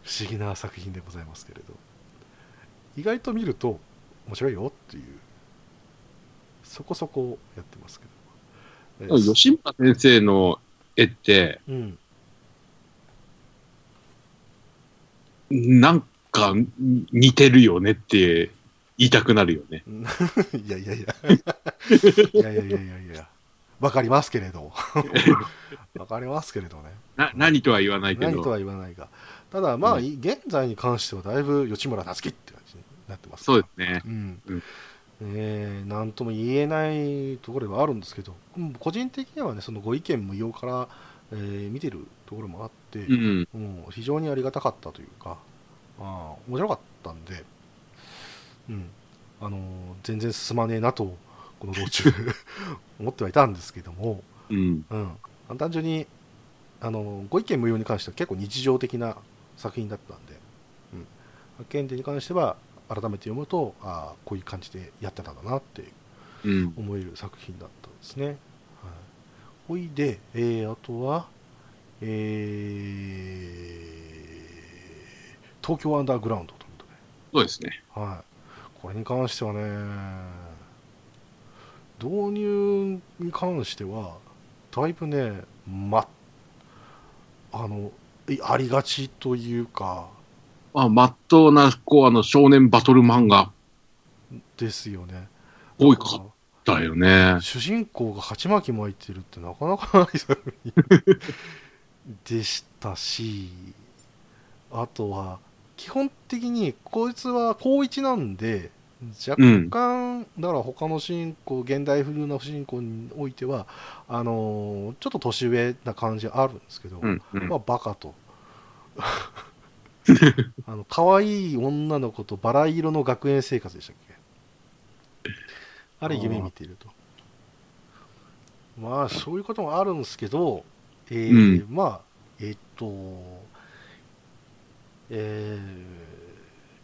不思議な作品でございますけれど。意外と見ると面白いよっていう。そこそこやってますけど、えー吉村先生の絵って、うん、なんか似てるよねって言いたくなるよね。いやいやいや。いやいやいやいやいや。わかりますけれど。わかりますけれどね。な、何とは言わないけど。何とは言わないが。ただまあ、うん、現在に関してはだいぶ吉村夏樹って感じになってますそうですね。うん。うん、えー、なんとも言えないところではあるんですけど、個人的にはね、そのご意見無用から、えー、見てるところもあって、うん、うん、非常にありがたかったというか、あ面白かったんで、うんあのー全然進まねえなと、この道中、思ってはいたんですけども、うん。うん、単純に、あのーご意見無用に関しては結構日常的な作品だったんで、うん、検定に関しては改めて読むとああこういう感じでやってたんだなってうん。思える作品だったんですね。はい、ほいで、えーあとは、えー東京アンダーグラウンドということで、そうですね。はい、これに関してはね導入に関してはだいぶねまあのいありがちというかまあ、まっとうな、こう、あの、少年バトル漫画ですよね多いかだよね。主人公が鉢巻き巻いてるってなかなかない作 品でしたしあとは基本的にこいつは高1なんで若干、だから他の主人公現代風な主人公においてはあのーちょっと年上な感じあるんですけど、うん。うん。まあバカと。あの可愛い女の子とバラ色の学園生活でしたっけ？あれ夢見ていると。まあそういうこともあるんですけど、えーまあえっとえー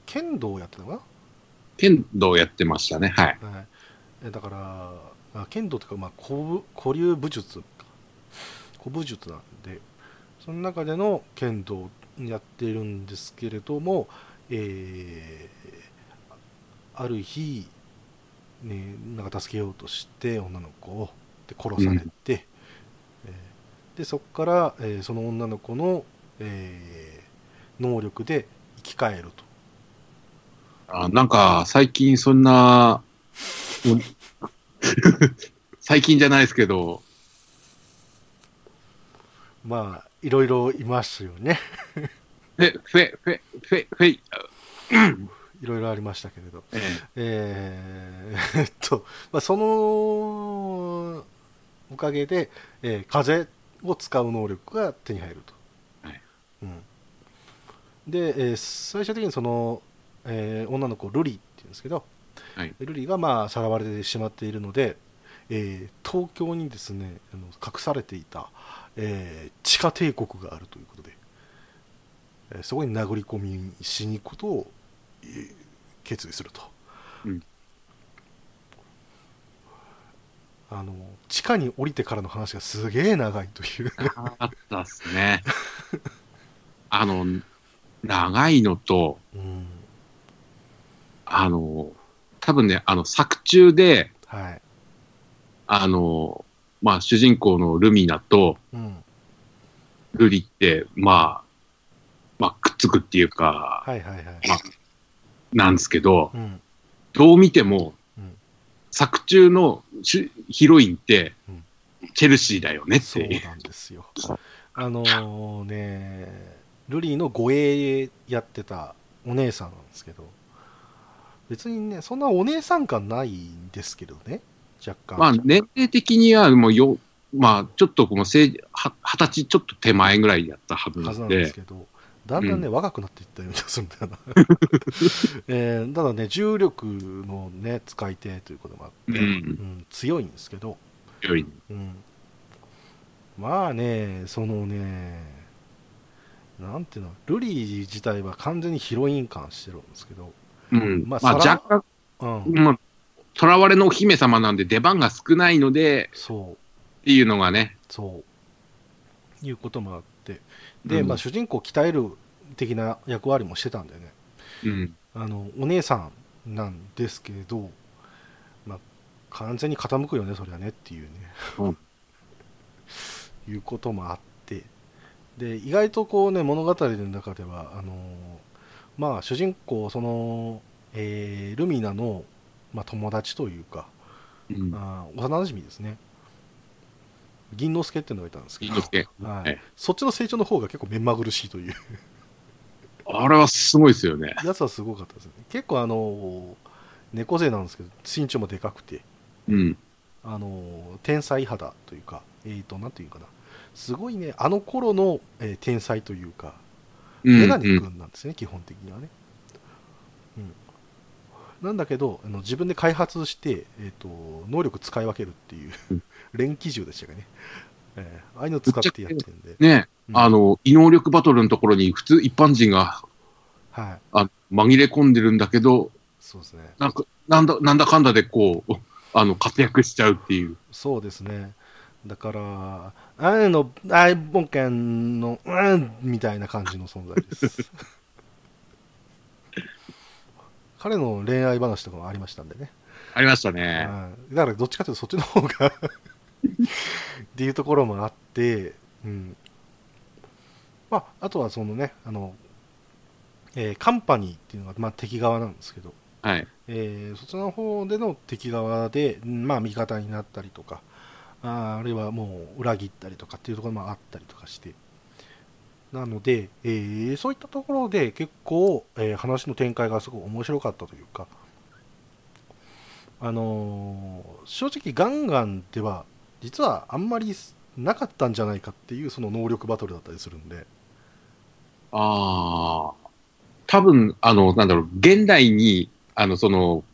剣道をやってたのか剣道やってましたね。はい。な、はい、えだからあ剣道というか、まあ、古武古流武術か古武術なんでその中での剣道をやってるんですけれども、えーある日、ね、なんか助けようとして女の子をで殺されて、えーでそこから、えーその女の子の、えー能力で生き返ると。あなんか、最近そんな、うん 最近じゃないですけど、まあいろいろいますよね。フェ、フェ、フェ、フェ、フェイ、いろいろありましたけれど。ええ。ーえっと、まあ、そのおかげで、えー風を使う能力が手に入ると。で、えー最終的にその、えー女の子ルリっていうんですけど、はい。ルリがまあさらわれてしまっているので、えー東京にですねあの隠されていた、えー地下帝国があるということで、えーそこに殴り込みしに行くことを、えー決意すると、うん。あの地下に降りてからの話がすげえ長いという。あったっすね。あの、長いのと、うん。あの、多分ね、あの、作中で、はい、あの、まあ、主人公のルミナとうん、ルリって、まあ、まあ、くっつくっていうか、はいはいはい、なんですけど、うん、どう見ても、うん。作中の主ヒロインってうん、チェルシーだよねっそうていう。なんですよ。あのーねルリーの護衛やってたお姉さんなんですけど別にねそんなお姉さん感ないんですけどね若干。まあ、年齢的にはもうよ、まあ、ちょっとこの二十歳ちょっと手前ぐらいやったはずなはずなんんで、ですけどだんだんね、若くなっていったような気がするんだよな、えーただね重力のね使い手ということもあって、うん。うん強いんですけど、よりうん、まあねそのねなんていうの？ルリー自体は完全にヒロイン感してるんですけど、うん。ままあ、あさら若うん。干、まあ、囚われのお姫様なんで出番が少ないので、そう。っていうのがね、そう。いうこともあって。で、うん。まあ、主人公を鍛える的な役割もしてたんでね。うん。あのお姉さんなんですけど、まあ、完全に傾くよねそりゃねっていうね、うん。いうこともあってで意外とこうね物語の中ではあのーまあ主人公その、えールミナの、まあ、友達というか、うん。あー幼馴染ですね銀之助っていうのがいたんですけど。はいはいそっちの成長の方が結構目まぐるしいというあれはすごいですよね。やつはすごかったですね結構あの猫背なんですけど身長もでかくてうん。あの天才肌というかえーとなんていうかなすごいね。あの頃の、えー天才というかうんメガネうん君なんですね、基本的にはね、うん、なんだけどあの自分で開発して、えー、と能力使い分けるっていううん。連機銃でしたかね、えーああいうの使ってやってるんで、ね、うん。あの、異能力バトルのところに普通一般人がはい。あ紛れ込んでるんだけど、そうですね。なんか、なんだ、なんだかんだでこう、あの、活躍しちゃうっていう。そうですね。だから、あれの大冒険の、うん、みたいな感じの存在です。彼の恋愛話とかもありましたんでね。ありましたね。はいだから、どっちかというとそっちの方が っていうところもあって、うん。まあ、あとはそのね、あの、えーカンパニーっていうのが、まあ、敵側なんですけど、はい。えーそちらの方での敵側で、うんまあ、味方になったりとかああるいはもう裏切ったりとかっていうところもあったりとかして。なので、えーそういったところで結構、えー話の展開がすごく面白かったというか、あのー正直ガンガンでは実はあんまりなかったんじゃないかっていうその能力バトルだったりするんで。ああ。多分、あの、なんだろう、現代に、あの、その、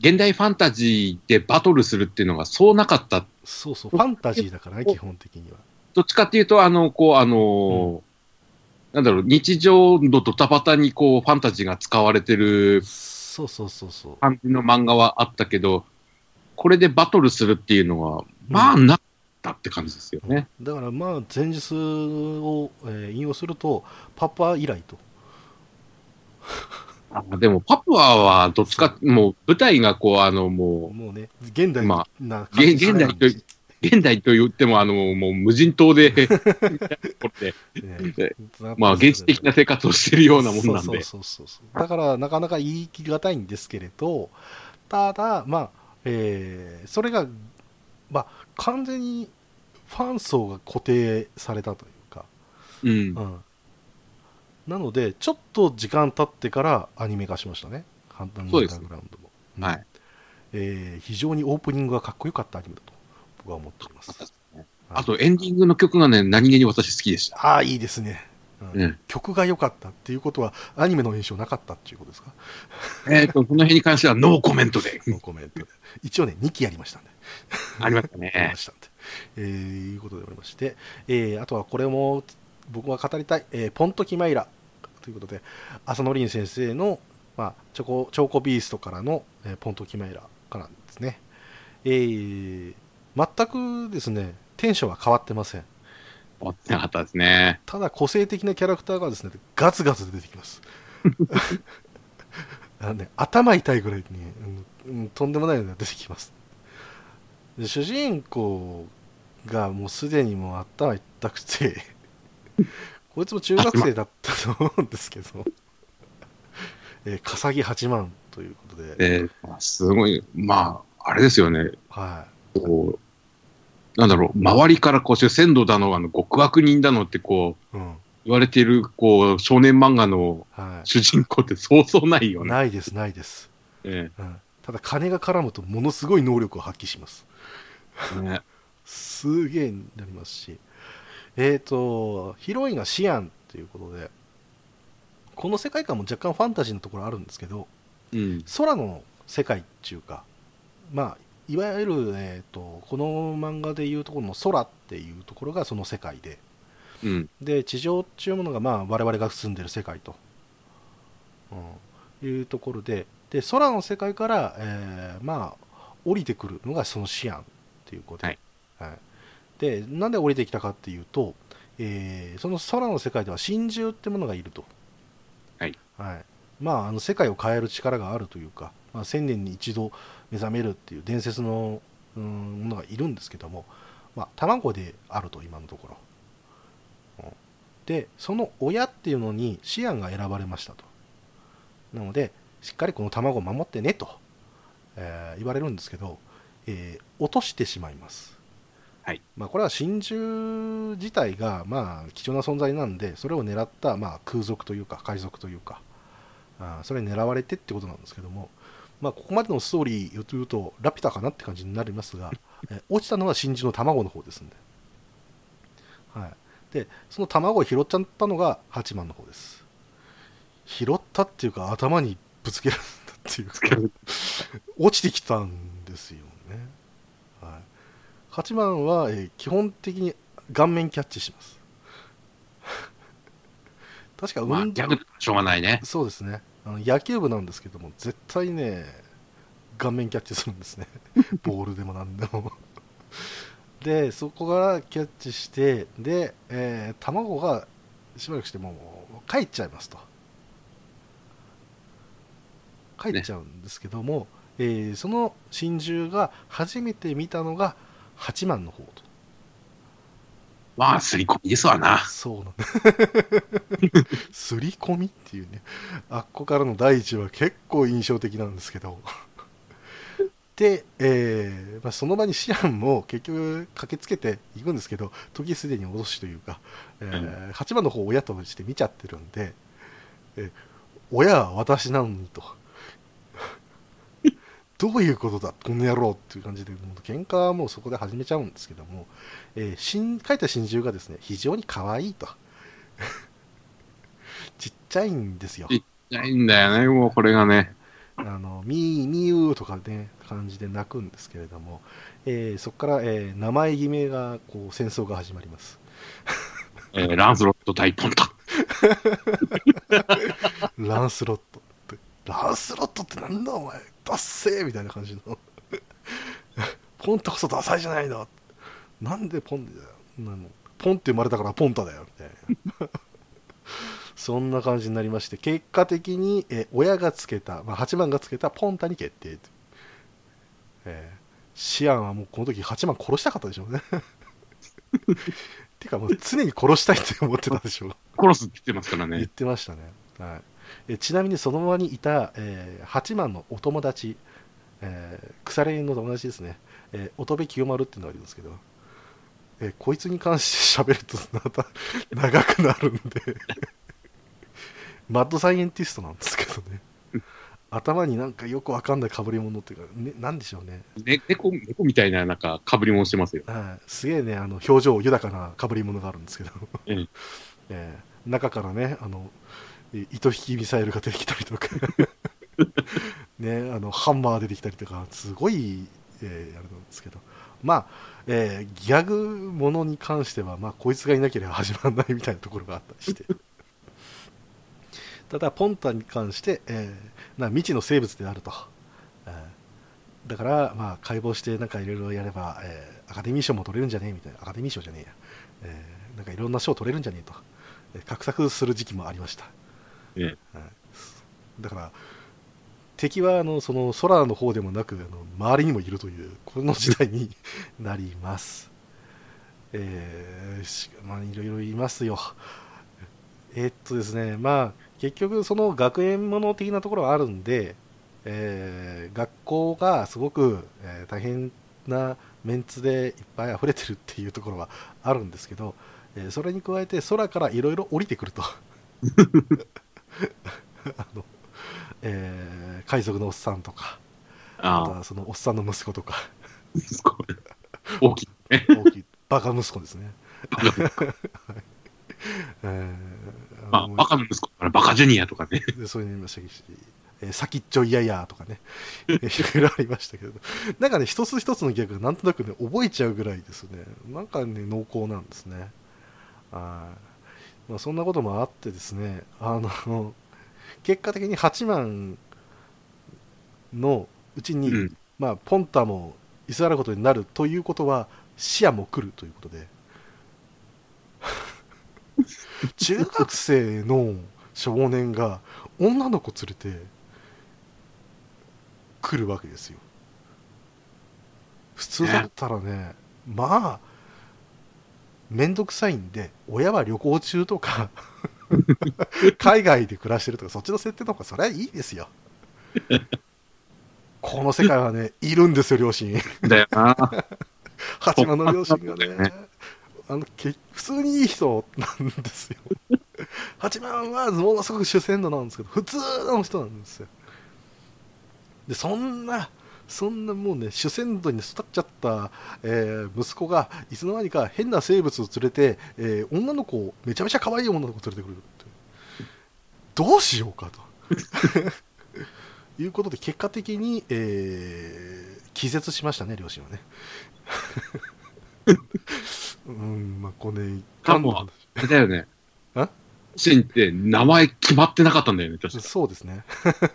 現代ファンタジーでバトルするっていうのがそうなかった。そうそうファンタジーだからね基本的には。どっちかっていうと、あの、こう、あの、なんだろう、日常のドタバタにこう、ファンタジーが使われてるそうそうそうそう。感じの漫画はあったけど、これでバトルするっていうのは、まあ、なかったって感じですよね。だからまあ前日を、えー引用するとパパ以来とあでも、パプアはどっちか、もう舞台がこう、あの、ももうね現代まなう、現現代と、現代と言っても、あの、もう無人島で、これで。まあ、原始的な生活をしてるようなもんなんで。そうそうそう。だからなかなか言い切りがたいんですけれどただまあ、えーそれがまあ完全にファン層が固定されたというか。うん。う。ん、なのでちょっと時間経ってからアニメ化しましたね「ハンターグラウンドも」うんはい。えー非常にオープニングがかっこよかったアニメだと僕は思っております。あと、エンディングの曲がね、何気に私好きでした。ああいいですね、うん。うん。曲が良かったっていうことはアニメの印象なかったっていうことですか？えっと、この辺に関してはノーコメントで。のコメントで。一応ね2期やりましたんで。ありました やりねま。したんで、えーいうことでおりまして、えーあとはこれも僕が語りたい、えーポントキマイラ。ということで浅野凛先生の、まあ、チョコチョコビーストからの、えーポントキマイラからですね、えー全くですねテンションは変わってません。思ってなかったですね。ただ個性的なキャラクターがですねガツガツ出てきます。あの、ね、頭痛いぐらいに、うんうんとんでもないのが出てきます。で主人公がもうすでにもう頭痛くて こいつも中学生だったと思うんですけど、えー、笠木八幡ということで、えーまあすごい、まあ、あれですよね。はこう、なんだろう、周りからこう、主戦度だの、あの、極悪人だのってこう、い、うん。言われている、こう、少年漫画のは主人公ってそうそうないよい、ね。ないですないです、えうん、ただ金が絡むとものすごい能力を発揮します。えね。すげえになりますし、えっ、と、ヒロインがシアンということで、この世界観も若干ファンタジーのところあるんですけど、うん。空の世界っていうか、まあ、いわゆる、えー、とこの漫画でいうところの空っていうところがその世界で、うん。で地上っていうものが、まあ、我々が住んでる世界と、うんいうところでで空の世界から、えーまあ、降りてくるのがそのシアンっていうこと、はいはいでなんで降りてきたかっていうと、えーその空の世界では真珠ってものがいると、はい。まあ、あの世界を変える力があるというか、まあ、1000年に一度目覚めるっていう伝説のうんものがいるんですけども、まあ、卵であると今のところ、うん。でその親っていうのにシアンが選ばれましたと。なのでしっかりこの卵を守ってねと、えー言われるんですけど、えー落としてしまいますはい。まあ、これは真珠自体がまあ貴重な存在なんでそれを狙ったまあ空賊というか海賊というかあーそれに狙われてってことなんですけども、まあ、ここまでのストーリーを言うとラピュタかなって感じになりますが、えー落ちたのは真珠の卵の方ですんで,、はい、でその卵を拾っちゃったのが八幡の方です。拾ったっていうか頭にぶつけられたっていう。か 落ちてきたんですよ8番は、えー、基本的に顔面キャッチします。確か運動、まあ、しょうがないね。そうですね。あの野球部なんですけども絶対ね顔面キャッチするんですね。ボールでも何でも。でそこからキャッチしてで、えー、卵がしばらくしてもう帰っちゃいますと。帰っちゃうんですけども、ね、えー、その真珠が初めて見たのが八幡の方と。まあ、すり込みですわな。そうなんだ。すり込みっていうね。あっこからの第一話結構印象的なんですけど。で、えーまあ、その場にシアンも結局駆けつけていくんですけど時すでに脅しというか、えー8番の方を親として見ちゃってるんで、えー親は私なのにとどういうことだこの野郎っていう感じでもう喧嘩はもうそこで始めちゃうんですけども、えー新書いた真珠がですね非常に可愛いと ちっちゃいんですよちないんだよね、もうこれがね。あのミーミーウーとかね感じで泣くんですけれども、えーそこから、えー名前決めがこう戦争が始まります えーランスロット大ポンタ。ランスロットランスロットってなんだお前ダッセーみたいな感じの。ポンタこそダサいじゃないの。なんでポンだよ。ポンって生まれたからポンタだよ。みたいな。そんな感じになりまして結果的に、えー親がつけた、まあ、8番がつけたポンタに決定と、えーシアンはもうこの時8番殺したかったでしょうね。てかもう常に殺したいって思ってたでしょう。殺すって言ってますから言っね。てましたね、はい、えちなみにその場にいた、えー八幡のお友達、えー腐れ縁の友達ですね、えー乙部清丸っていうのがいるんですけど、えーこいつに関して喋るとまた長くなるんで マッドサイエンティストなんですけどね。頭になんかよくわかんない被り物っていうか、ね、なんでしょうね、ね猫、猫みたいな、なんか、被り物してますよ。はい、すげえねあの表情豊かな被り物があるんですけど、ええ えー中からねあのえ糸引きミサイルが出てきたりとか。ねあのハンマー出てきたりとか。すごい、えーあれなんですけど。まあ、えーギャグものに関しては、まあ、こいつがいなければ始まらないみたいなところがあったりして。ただポンタに関して、えーな未知の生物であると、えーだから、まあ、解剖してなんかいろいろやれば、えーアカデミー賞も取れるんじゃねえみたいな。アカデミー賞じゃねえや、えーなんかいろんな賞取れるんじゃねえと、えー画策する時期もありました、ええはいだから敵はあのその空の方でもなくあの周りにもいるというこの時代に なります。えーしまあいろいろいますよ。えーっとですねまあ結局その学園もの的なところがあるんで、えー学校がすごく、えー大変なメンツでいっぱい溢れてるっていうところはあるんですけど、えーそれに加えて空からいろいろ降りてくると あの、えー海賊のおっさんとかあとああ、はそのおっさんの息子とか。すごい。大きい。大きい。バカ息子ですね、えーまあ、バカの息子からバカジュニアとかね。で そういうのもいましたし、えー先っちょいややとかね、いろいろありましたけど、なんかね、一つ一つのギャグがなんとなくね、覚えちゃうぐらいですね、なんかね、濃厚なんですね。はいまあ、そんなこともあってですね、あの、結果的に8万のうちに、うん。まあ、ポンタも居座ることになるということは、視野も来るということで、中学生の少年が女の子連れて来るわけですよ普通だったらねまあ面倒くさいんで親は旅行中とか 海外で暮らしてるとかそっちの設定の方がそれはいいですよ。この世界はねいるんですよ両親。だよな。八幡の両親がね。あのけ普通にいい人なんですよ。八幡はものすごく主戦度なんですけど普通の人なんですよ。でそんなそんなもうね主戦度に育っちゃった、えー息子がいつの間にか変な生物を連れて、えー女の子をめちゃめちゃ可愛い女の子を連れてくるってどうしようかということで結果的に、えー気絶しましたね両親はねうんまあこれねかもだよね。あ？シンって名前決まってなかったんだよね、確か。そうですね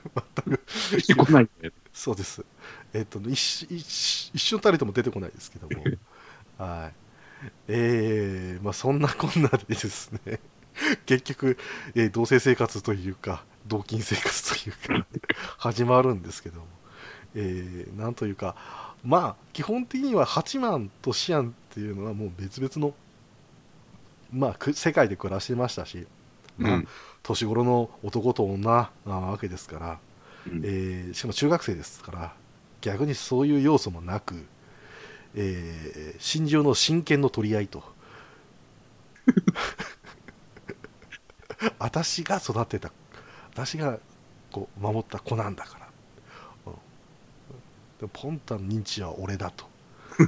出てこないんだよね。そうです。えっ、と一一一瞬たりとも出てこないですけども、はい。えー、まあそんなこんなでですね、結局、えー同棲生活というか同居生活というか 始まるんですけども、えーなんというか、まあ基本的には八幡とシアンっていうのはもう別々のまあく世界で暮らしてましたし、まあうん年頃の男と女なわけですから。うんえーしかも中学生ですから逆にそういう要素もなく、えー心中の真剣の取り合いと。私が育てた私がこう守った子なんだから、ポンタの認知は俺だと。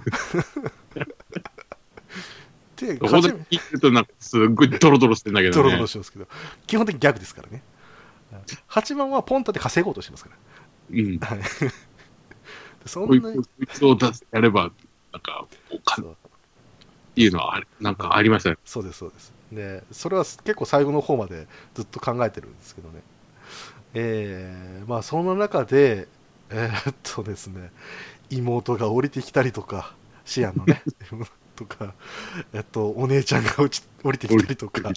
でここで聞いてるとなんかすっごいドロドロしてんだけどね。ドロドロ。してますけど基本的に逆ですからね。8番はポンタで稼ごうとしてますから。うん。はいそんなつこいつを出すやれば、なんか、おかそう。っていうのはあれ、なんかありましたね。そうですそうです。でそれは結構最後の方までずっと考えてるんですけどね。えーまあそんな中でえーっとですね。妹が降りてきたりとかシアンのね とかえっとお姉ちゃんが落ち降りてきたりとか。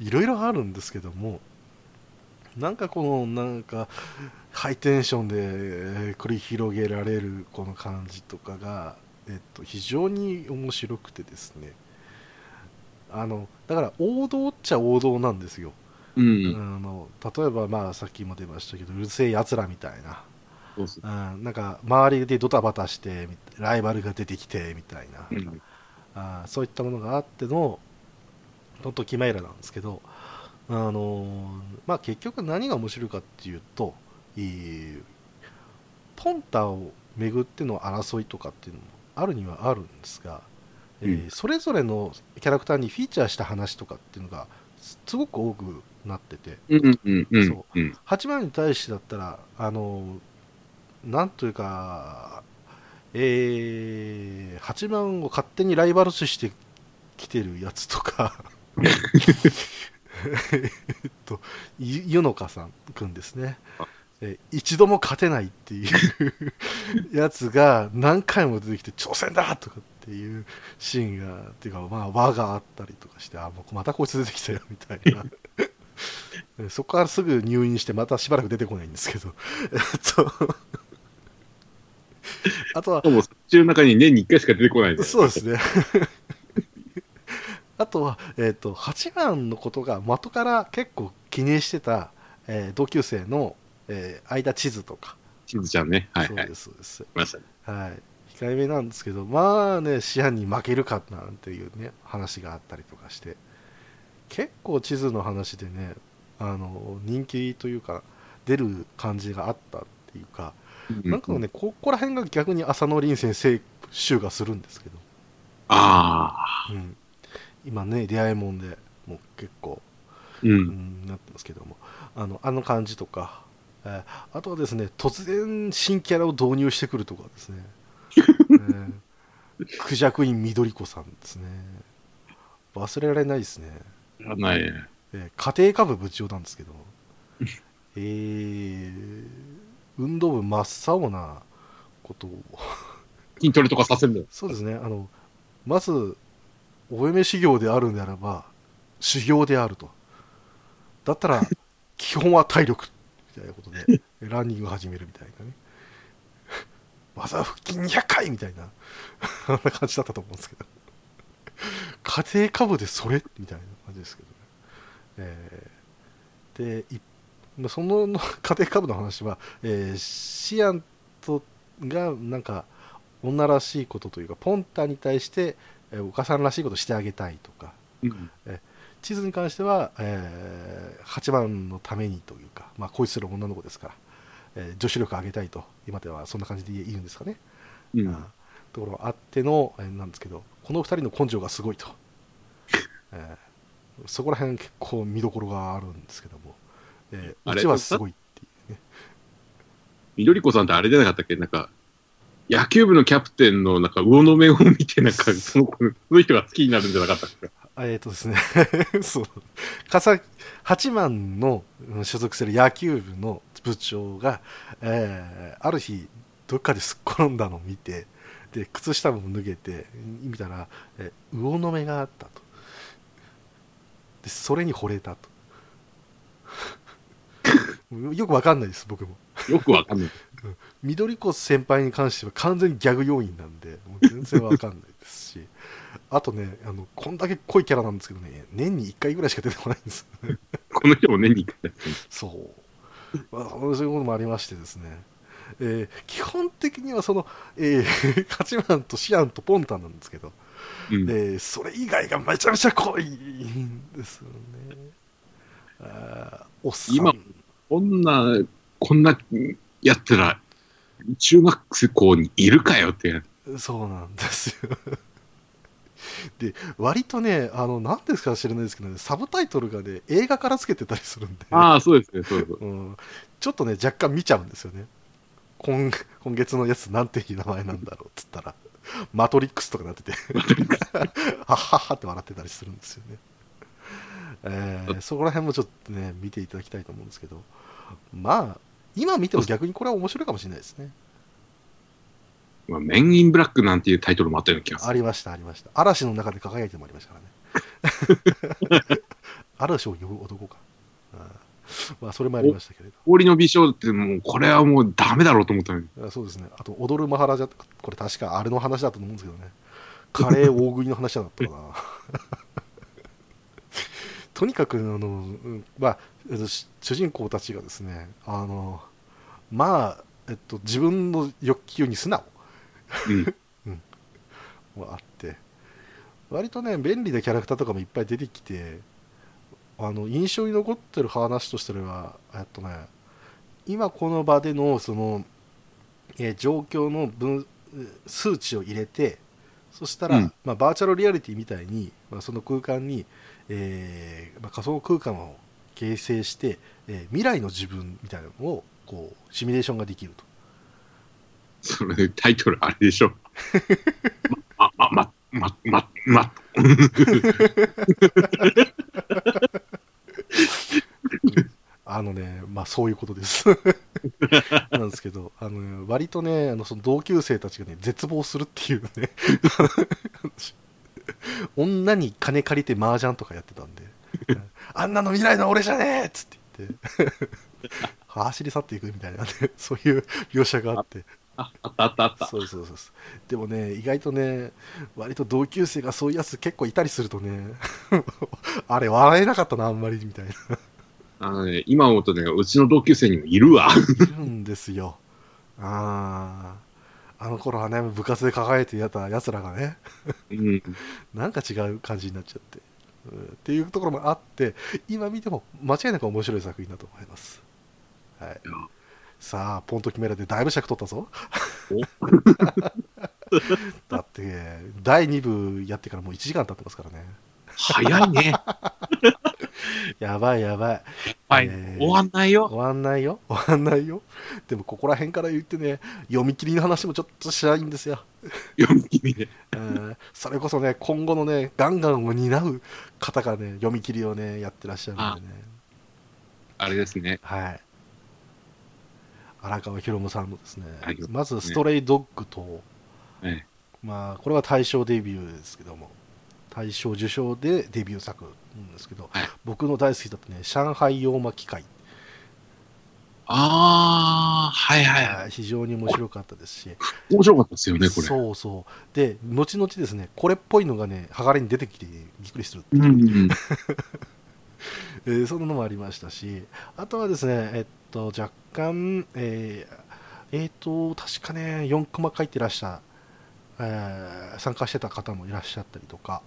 いろいろあるんですけどもなんかこのなんかハイテンションでえー繰り広げられるこの感じとかが、えっと、非常に面白くてですねあのだから王道っちゃ王道なんですよ、うあん。の例えばまあさっきも出ましたけどうるせえやつらみたいなそうっす。うんなんか周りでドタバタしてみライバルが出てきてみたいな、うん。あーそういったものがあってのとときまいらなんですけど、あのーまあ、結局何が面白いかっていうといいポンタを巡っての争いとかっていうのもあるにはあるんですが、えーうんそれぞれのキャラクターにフィーチャーした話とかっていうのがすすごく多くなっててうんうんうん。そうん。8番に対してだったらあのなんというか、えー、8番を勝手にライバル視してきてるやつとか えっとゆゆのかさんくんですね。あえー一度も勝てないっていうやつが何回も出てきて挑戦だとかっていうシーンがっていうかまあ輪があったりとかしてあもうまたこいつ出てきたよみたいな。えそこからすぐ入院してまたしばらく出てこないんですけど。えっとあとはでも、そっちの中に年に1回しか出てこないそうですねあとは、えっと8番のことが元から結構気にしてた、えー同級生の、えー間地図とか、しずちゃんね。はいはい。そうですそうです。はい、控えめなんですけどまあね師範に負けるかなんていうね話があったりとかして結構地図の話でねあの人気というか出る感じがあったっていうか、なんかねここら辺が逆に浅野凛先生集がするんですけど、ああ。うん、今ね出会いもんでもう結構、う。うんん、なってますけども。あのあの感じとか、えーあとはですね突然新キャラを導入してくるとかですね、えー クジャクイン緑子さんですね。忘れられないですね、ないね。えー家庭科部部長なんですけど。えー運動部真っ青なことを。筋トレとかさせるんだよ。そうですね。あのまずお嫁修行であるんであれば修行であると。だったら 基本は体力みたいなことでランニングを始めるみたいなね。技腹筋200回みたいなあんな感じだったと思うんですけど。家庭科部でそれみたいな感じですけどね、えーでいまあそのの 家庭科部の話は、えーシアンとがなんか女らしいことというかポンタに対して、えーお母さんらしいことしてあげたいとかうん地図に関しては、え8番のためにというか、まあ、恋する女の子ですから、えー女子力上げたいと今ではそんな感じで言うんですかね、うん。あところがあっての、えーなんですけどこの2人の根性がすごいと、えーそこら辺結構見どころがあるんですけども、えーあれ？うちはすごいっていうね。緑子さんってあれじゃなかったっけ？なんか、野球部のキャプテンのなんか魚の目を見て、なんかその子、その人が好きになるんじゃなかったっけ？あえっ、とですね。そう。笠八幡のうん所属する野球部の部長が、えーある日どっかですっ転んだのを見てで靴下も脱げて見たら、えー魚の目があったと。でそれに惚れたと。よくわかんないです僕も。よくわかんない。緑子先輩に関しては完全にギャグ要員なんでもう全然わかんないですし。あとねあのこんだけ濃いキャラなんですけどね年に1回ぐらいしか出てこないんです。この人も年に一回。そう、まあ、そういうこともありましてですね、えー基本的にはその、えー、八幡とシアンとポンタンなんですけど、うん。えーそれ以外がめちゃめちゃ濃いんですよね。あーおっさん。今こんな、こんなやったら、中学校にいるかよって。そうなんですよ。で、割とね、あの、なんですか知らないですけどね、サブタイトルがね、映画からつけてたりするんで、ああ、そうですね、そうそう。うん、ちょっとね、若干見ちゃうんですよね。今今月のやつ、なんていう名前なんだろうっつったら、マトリックスとかなってて、はっはっはって笑ってたりするんですよね。えーそこら辺もちょっとね、見ていただきたいと思うんですけど、まあ、今見ても逆にこれは面白いかもしれないですね。まあ、メン・イン・ブラックなんていうタイトルもあったような気がする。ありました、ありました。嵐の中で輝いてもありましたからね。嵐を呼ぶ男か。うんまあ、それもありましたけれ氷の美少女ってもう、これはもうダメだろうと思ったのに。そうですね。あと、踊るマハラジャ、これ確かあれの話だと思うんですけどね。カレー大食いの話だったかな。とにかく、あの、うんまあ、主人公たちがですね、あの、まあ、えっと、自分の欲求に素直。うん。もあって割とね便利なキャラクターとかもいっぱい出てきてあの印象に残ってる話としてはえっとね今この場でのその、えー状況の分数値を入れてそしたら、うんまあ、バーチャルリアリティみたいに、まあ、その空間に、えーまあ、仮想空間を形成して、えー未来の自分みたいなのをこうシミュレーションができるとそれ、タイトルあれでしょ。ま、ま、ま、ま、ま、ま、あのね、まあそういうことです。なんですけど、あのね、割とね、あのその同級生たちがね、絶望するっていうね、女に金借りて麻雀とかやってたんで、あんなの未来の俺じゃねえっつって言って、走り去っていくみたいなね、そういう描写があって、あ、あったあったあった。そうそうそうそうでもね、意外とね、割と同級生がそういうやつ結構いたりするとね、あれ、笑えなかったな、あんまりみたいな。あのね、今思うとね、うちの同級生にもいるわ。いるんですよ。ああ。あの頃はね、部活で抱えてやった奴らがね、うん。なんか違う感じになっちゃって、うんっていうところもあって、今見ても間違いなく面白い作品だと思います。はいや。さあ、ポンと決めらでだいぶ尺取ったぞ。だって、第2部やってからもう1時間経ってますからね。早いね。やばいやばい。はい。えー終わんないよ。終わんないよ。終わんないよ。でも、ここら辺から言ってね、読み切りの話もちょっとしたいんですよ。読み切りで。うんそれこそね、今後のね、ガンガンを担う方がね、読み切りをね、やってらっしゃるんでね。あれですね。はい。荒川博夢さんのですねはい、まずストレイドッグと、えまあ、これは大賞デビューですけども、大賞受賞でデビュー作なんですけど、はい僕の大好きだったね上海洋巻機械、ああ、はいはいはい。はい非常に面白かったですし面白かったですよね、これ。そうそうで後々ですねこれっぽいのがね剥がれに出てきてびっくりするってういう、ん。えーそんなのもありましたしあとはですねえっと若干えーえーと確かね4コマ書いてらっしゃえー参加してた方もいらっしゃったりとか、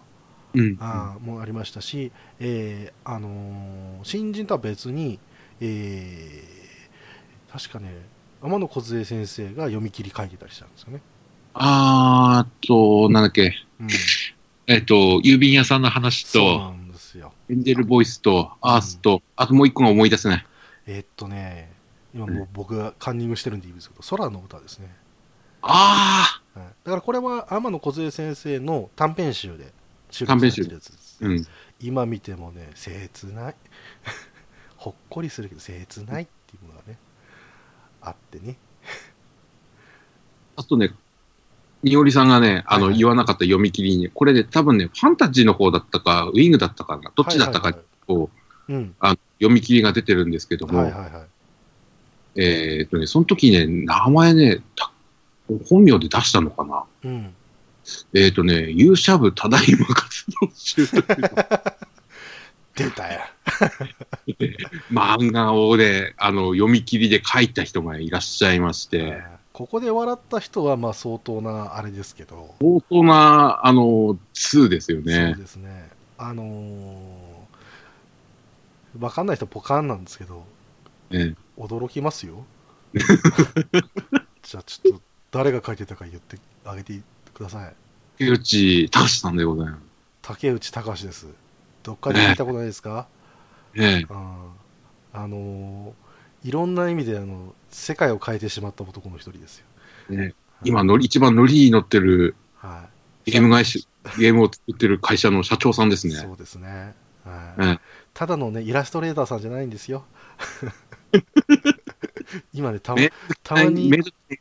うん。あーもありましたし、えーあのー新人とは別に、えー確かね天野梢先生が読み切り書いてたりしたんですよね。あーと、なんだっけ。うん、えっと、郵便屋さんの話そうなと、んですよ。エンジェルボイスと、アースと、あともう一個が思い出せない。えーっとね、今もう僕がカンニングしてるんでいいですけど、空の歌ですね。あはい、だからこれは天野梢先生の短編集で収短編集されてるやつです。あ、うん。今見てもね、切ない。ほっこりするけど、切ないっていうものがね、あってね。あとね、におりさんがね、あの、はいはい言わなかった読み切りに、これね、多分ね、ファンタジーの方だったか、ウィングだったかな、どっちだったかはいはいこう。あの読み切りが出てるんですけども、はいはいはい。えーっとね、その時ね、名前ね、た本名で出したのかな。うん。えーっとね、勇者部ただいま活動中という 出たよ。漫画をね、あの、読み切りで書いた人がいらっしゃいまして、ここで笑った人はまあ相当なあれですけど、相当な、あの、2ですよそうね。ですね。あのー、わかんない人ポカンなんですけど、ね驚きますよ。じゃあちょっと誰が書いてたか言ってあげてください。竹内隆さんでございます。竹内隆です。どっかで聞いたことないですか、ええうん、あのーいろんな意味であの世界を変えてしまった男の一人ですよ。ね今のり、一番乗りに乗ってるはい、ゲーム会社、ゲームを作ってる会社の社長さんですね。そうですね、はいええただのねイラストレーターさんじゃないんですよ。今ねたまねたまにイ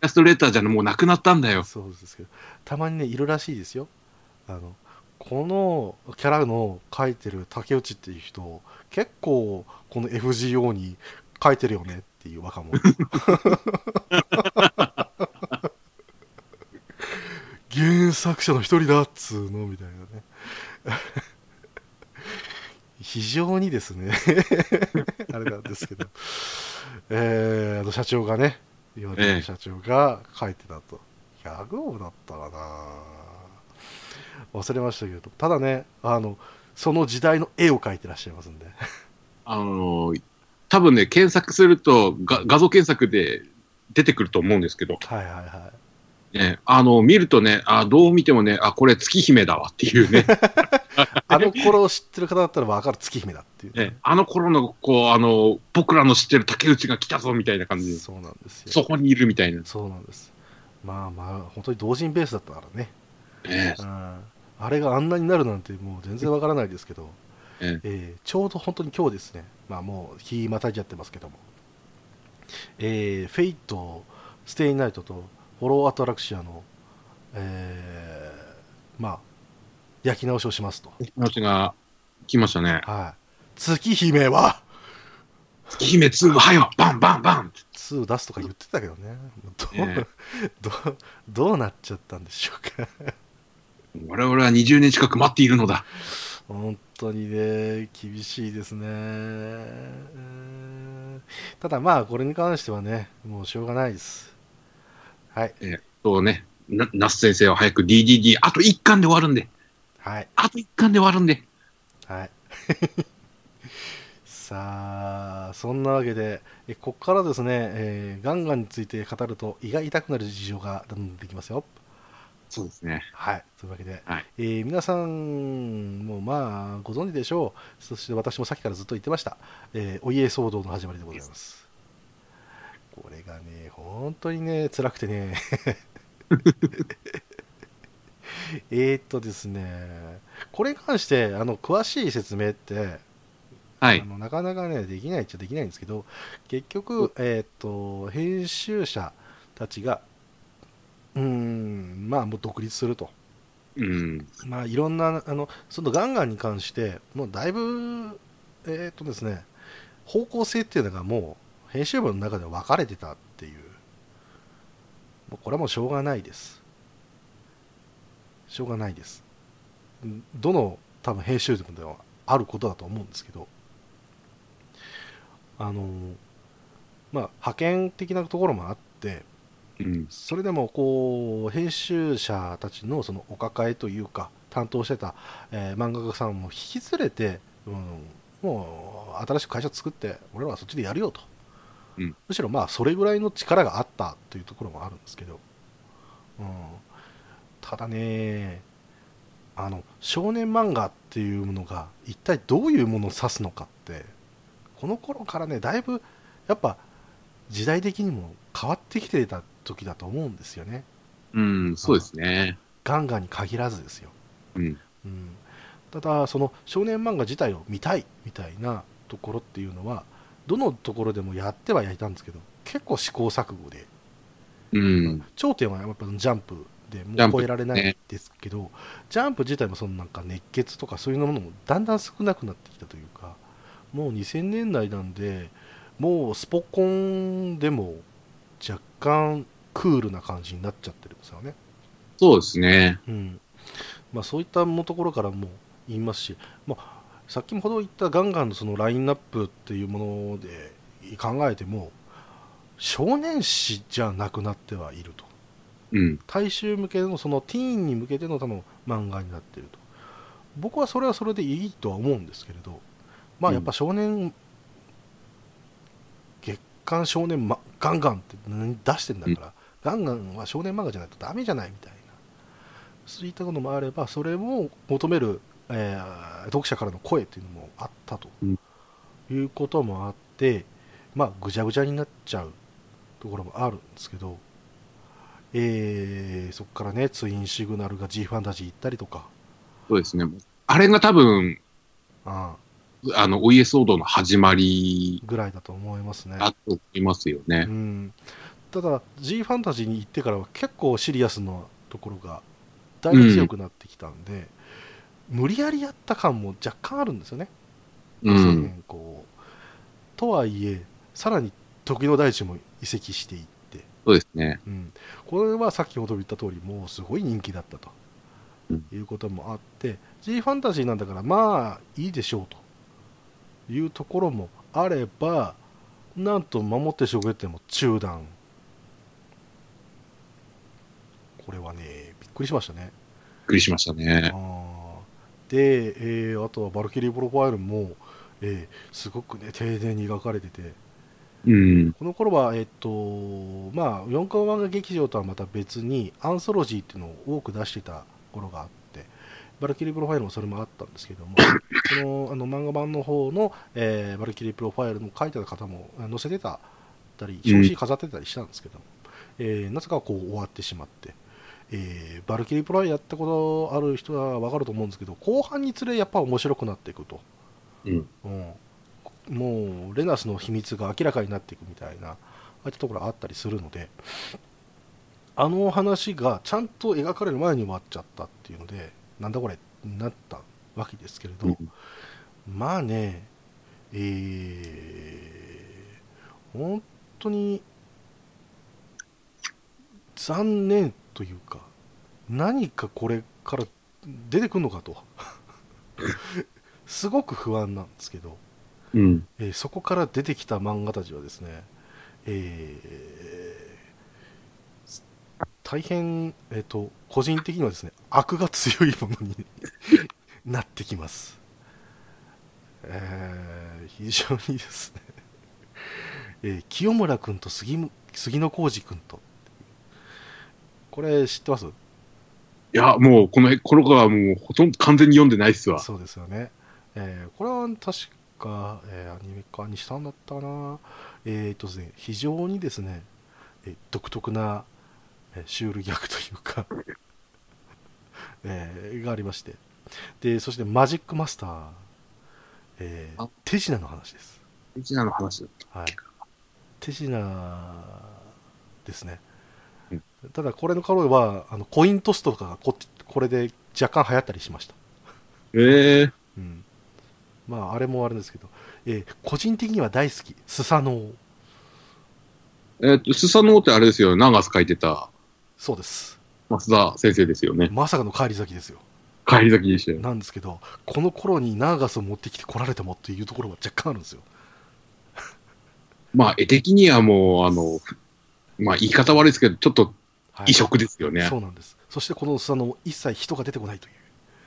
ラストレーターじゃもうなくなったんだよ。そうですけどたまにねいるらしいですよ。あのこのキャラの描いてる竹内っていう人結構この FGO に描いてるよねっていう若者。原作者の一人だっつうのみたいなね。非常にですね。あれなんですけど、えー、あの社長がね言われええ。る社長が書いてたと、100億だったかな忘れましたけどただねあのその時代の絵を描いてらっしゃいますんで。あのー多分ね、検索するとが画像検索で出てくると思うんですけど、はいはいはね、あの、見るとね、あどう見てもね、あ、これ月姫だわっていうね、い あの頃を知ってる方だったら分かる月姫だっていう、ね。あの頃の、こう、あの、僕らの知ってる竹内が来たぞみたいな感じ。で、そうなんですよ。そこにいるみたいな。そうなんです。まあまあ本当に同人ベースだったからね。ね。うんあれがあんなになるなんてもう全然わからないですけど、ええ。ーちょうど本当に今日ですね、まあ、もう日またいじゃってますけども、えーフェイト、ステイナイトとホロウアタラクシアの、えーまあ、焼き直しをしますと。話が来ましたね。はい、月姫は！月姫2はよバンバンバン2出すとか言ってたけどね、どう,、え。どうどうなっちゃったんでしょうか。我々は20年近く待っているのだ。本当にね、厳しいですね。うんただまあ、これに関してはね、もうしょうがないです。はい、そうね、な、那須先生は早く DDD、あと1巻で終わるんで、はい、あと1巻で終わるんで。はい。さあ、そんなわけで、えここからですね、えーガンガンについて語ると胃が痛くなる事情が出てきますよ。そうですね。はい、というわけで、はいえー皆さんもまあご存知でしょう、そして私もさっきからずっと言ってました、えーお家騒動の始まりでございます。これがね、本当にね、辛くてね、えーっとですね、これに関してあの詳しい説明って、はいあ。のなかなかね、できないっちゃできないんですけど、結局、えーっと編集者たちが、うーん、まあ、もう独立すると。うん。まあ、いろんな、あの、そのガンガンに関して、もうだいぶ、えーっとですね、方向性っていうのがもう、編集部の中で分かれてたっていう、もうこれはもうしょうがないです。しょうがないです。んどの多分編集部ではあることだと思うんですけど、あの、まあ、派遣的なところもあって、うん。それでもこう編集者たちのそのお抱えというか担当してた、えー漫画家さんも引き連れて、うん、もう新しく会社作って俺らはそっちでやるよと、うん。むしろまあそれぐらいの力があったというところもあるんですけど、うん、ただねあの少年漫画っていうものが一体どういうものを指すのかってこの頃からねだいぶやっぱ時代的にも変わってきてた時だと思うんですよねうん、そうですね。ガンガンに限らずですよ、うん。うん、ただその少年漫画自体を見たいみたいなところっていうのはどのところでもやってはやりたんですけど結構試行錯誤で、うん。頂点はやっぱジャンプでもう超えられないですけどジャンプ自体もそのなんか熱血とかそういうものもだんだん少なくなってきたというかもう2000年代なんでもうスポコンでも若干クールな感じになっちゃってるんですよね。そうですね。うんまあ、そういったもところからも言いますし、まあ、さっきほど言ったガンガンのそのラインナップっていうもので考えても少年誌じゃなくなってはいるとうん。大衆向けのそのティーンに向けての多分漫画になっていると僕はそれはそれでいいとは思うんですけれどまあやっぱ少年、月刊少年、ま、ガンガンって何出してんだから、ガンガンは少年漫画じゃないとダメじゃないみたいなそういったこともあればそれを求める、えー読者からの声っていうのもあったと、うんいうこともあってまあぐちゃぐちゃになっちゃうところもあるんですけどえーそこからねツインシグナルが G ファンタジー行ったりとかそうですね。あれが多分、ああの、お家騒動の始まりぐらいだと思いますね。だと思いますよねう。ん、ただ G ファンタジーに行ってからは結構シリアスなところがだいぶ強くなってきたんで、無理やりやった感も若干あるんですよね、2000うん。年こう。とはいえさらに時の大地も移籍していって、そうですね。うん、これは先ほど言った通りもうすごい人気だったと、うん。いうこともあって G ファンタジーなんだからまあいいでしょうと。いうところもあればなんとまもって守護月天も中断これはねびっくりしましたね。びっくりしましたね。で、えーあとはバルキリープロファイルも、えーすごくね丁寧に描かれてて。うん。この頃は、えっとまあ、4コマ漫画劇場とはまた別にアンソロジーっていうのを多く出してた頃があってバルキリープロファイルもそれもあったんですけども このあの漫画版の方の、えーバルキリープロファイルの書いてた方もあ載せてたたり表紙飾ってたりしたんですけども、えーなぜかこう終わってしまって、えーバルキリープロファイルやったことある人は分かると思うんですけど後半につれやっぱ面白くなっていくと。うん。うん、もうレナスの秘密が明らかになっていくみたいなああいったところあったりするのであの話がちゃんと描かれる前に終わっちゃったっていうのでなんだこれになったわけですけれど、うんまあねえー本当に残念というか何かこれから出てくるのかと。すごく不安なんですけど、うん。えーそこから出てきた漫画たちはですね、えー大変、えー、と個人的にはですね悪が強いものに なってきます、えー非常にですね、えー清村君と杉む杉野浩二君とこれ知ってます？いや、もう、この、この子はもう、ほとんど完全に読んでないっすわ。そうですよね。えーこれは確か、えーアニメ化にしたんだったかな？えーとですね、非常にですね、えー独特な、えーシュールギャグというか、えーがありまして。で、そしてマジックマスター、えーあ手品の話です。うちらの話だった。はい。手品ですねうん。ただ、これの頃は、あのコイントスとかがここれで若干流行ったりしました。ええうん。まあ、あれもあれですけど、えー個人的には大好き、スサノオ。えっと、スサノオってあれですよ、長ス書いてたそうです。増田先生ですよね。まさかの帰り咲きですよ。帰り咲きでしたよ。なんですけど、この頃にナーガスを持ってきて来られてもっていうところが若干あるんですよ。まあ、絵的にはもう、あの、まあ、言い方悪いですけど、ちょっとはい異色ですよね。そうなんです。そしてこのスサノオ、一切人が出てこないという。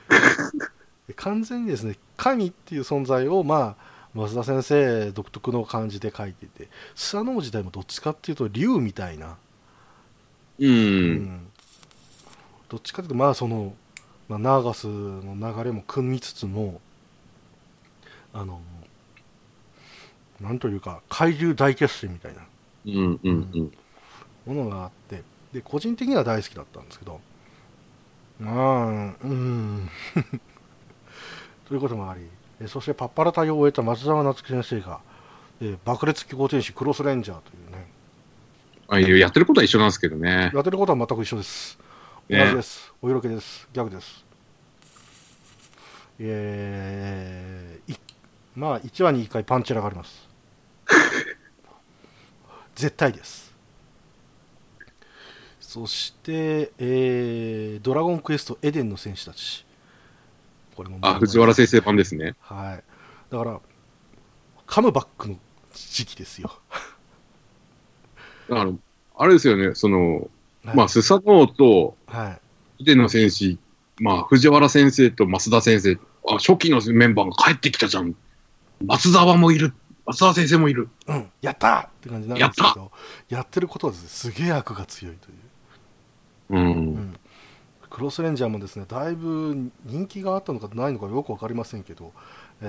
で完全にですね、神っていう存在を、まあ、増田先生独特の感じで書いていて、スサノオ自体もどっちかっていうと、竜みたいな、う。うんどっちかというと、まあ、その、まあ、ナーガスの流れも組みつつも、あの、なんというか、海流大決戦みたいなうん、うん、うん。ものがあって、で、個人的には大好きだったんですけど、まあ、うん、ということもあり、えそしてパッパラ隊を終えた松沢夏樹先生が、え爆裂機構天使クロスレンジャーというね、あいややってることは一緒なんですけどね。やってることは全く一緒です。同ねじです。お色気です。ギャグです。えー、いまあ、1話に1回パンチラがあります。絶対です。そして、えー、ドラゴンクエストエデンの戦士たち。これもあ、藤原先生版ですね。はい。だから、カムバックの時期ですよ。だから、あれですよね、その、はいまあ、スサノオと、はい。ヒデの戦士、まあ、藤原先生と増田先生、あ、初期のメンバーが帰ってきたじゃん。松沢もいる。松沢先生もいる。うん、やったーって感じなんですけど、やってることはですね、すげえ悪が強いという。うん。うんクロスレンジャーもですねだいぶ人気があったのかないのかよく分かりませんけど、え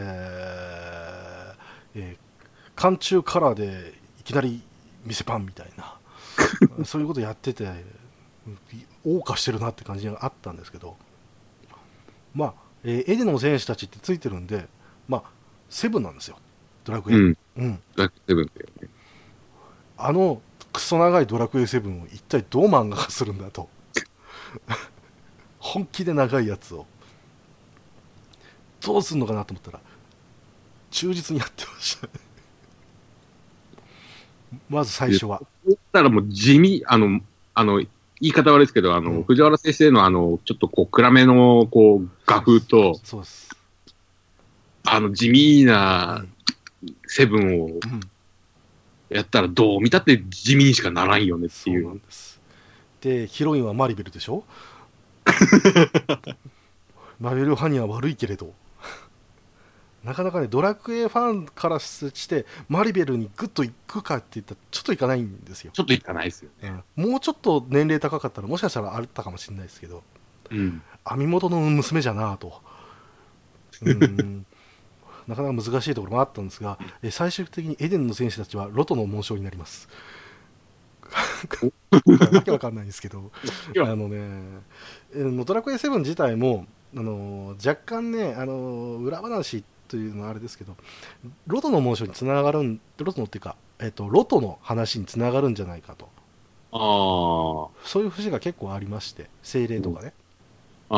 ーえー寒中カラーでいきなり店パンみたいな そういうことやっててうん謳歌してるなって感じがあったんですけどまあ、えーエデの戦士たちってついてるんでまあセブンなんですよドラクエ、うん。うんだってセブンだよね。あのクソ長いドラクエ7を一体どう漫画化するんだと。本気で長いやつを。どうするのかなと思ったら忠実にやってました。ねまず最初は。たらもう地味、あの、あの、言い方悪いですけど、あの、うん。藤原先生のあの、ちょっとこう、暗めの、こう、画風と、そうです、あの、地味うなん。セブンをうん、やったらどう見たって地味にしかならんよねってそいう。う。なんです。でヒロインはマリベルでしょ？マリベルファンには悪いけれど。なかなかねドラクエファンからしてマリベルにグッと行くかって言ったらちょっと行かないんですよ。ちょっといかないですよね。もうちょっと年齢高かったらもしかしたらあったかもしれないですけどうん。網元の娘じゃなぁと。うん なかなか難しいところもあったんですがえ最終的にエデンの戦士たちはロトの紋章になります。わけわかんないんですけど。あのねえードラクエ7自体もあの若干ねあの裏話というのはあれですけどロトの紋章につながるんロトのっていうか、えっとロトの話につながるんじゃないかと。あそういう節が結構ありまして精霊とかね、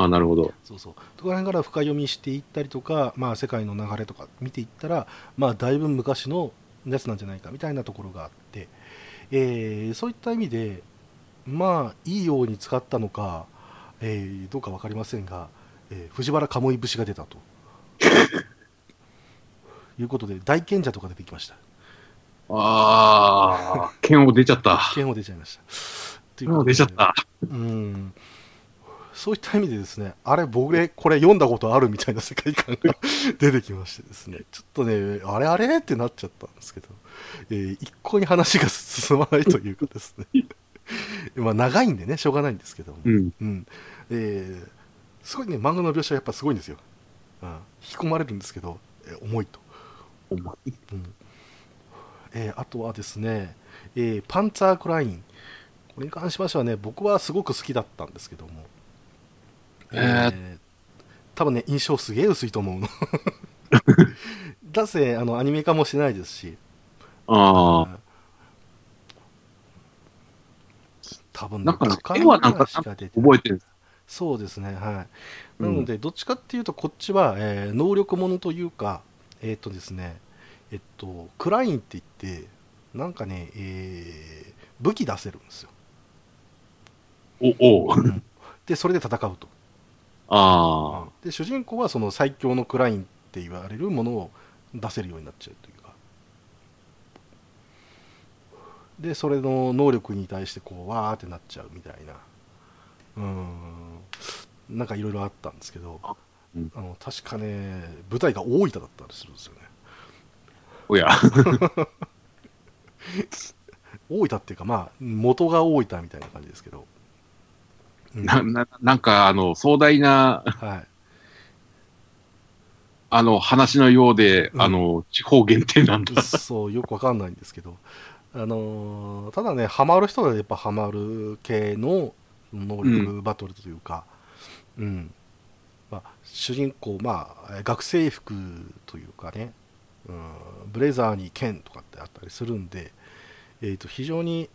あ。なるほど。そうそうそこら辺から深読みしていったりとか、まあ、世界の流れとか見ていったら、まあ、だいぶ昔のやつなんじゃないかみたいなところがあって、えーそういった意味でまあいいように使ったのか、えーどうか分かりませんが、えー藤原鴨居節が出たと いうことで大賢者とか出てきましたああ、剣を出ちゃった。剣を出ちゃいました剣を出ちゃった。うんそういった意味でですね、あれ、僕ね、これ読んだことあるみたいな世界観が 出てきましてですね、ちょっとね、あれあれってなっちゃったんですけど、えー一向に話が進まないというかですね、まあ長いんでね、しょうがないんですけども、うん。うんえーすごいね、漫画の描写はやっぱすごいんですよ。うん、引き込まれるんですけど、えー重いと。重いうんえーあとはですね、えーパンツァークライン。これに関しましてはね、僕はすごく好きだったんですけども、えーー多分ね、印象すげえ薄いと思うの。だせ、あの、アニメ化もしてないですし、ああ。多分ね、なんか絵はなんか覚えてる。そうですねはい。うん。なのでどっちかっていうとこっちは、えー能力ものというかえっ、とですねえっとクラインって言ってなんかね、えー武器出せるんですよ。お、おう。でそれで戦うとああ。で主人公はその最強のクラインって言われるものを出せるようになっちゃうというか。でそれの能力に対してこうわーってなっちゃうみたいな。うん。なんかいろいろあったんですけどあうん。の確かね舞台が大分だったりするんですよね。おや。大分っていうかまあ元が大分みたいな感じですけど、うんな、な、なんか、あの、壮大な、はい。あの、話のようで、うん。あの、地方限定なんだ。そうよくわかんないんですけど、あのーただねハマる人はやっぱハマる系の能力バトルというか、うん。まあ、主人公、まあ、えー学生服というかね、うん、ブレザーに剣とかってあったりするんで、えー、と非常に、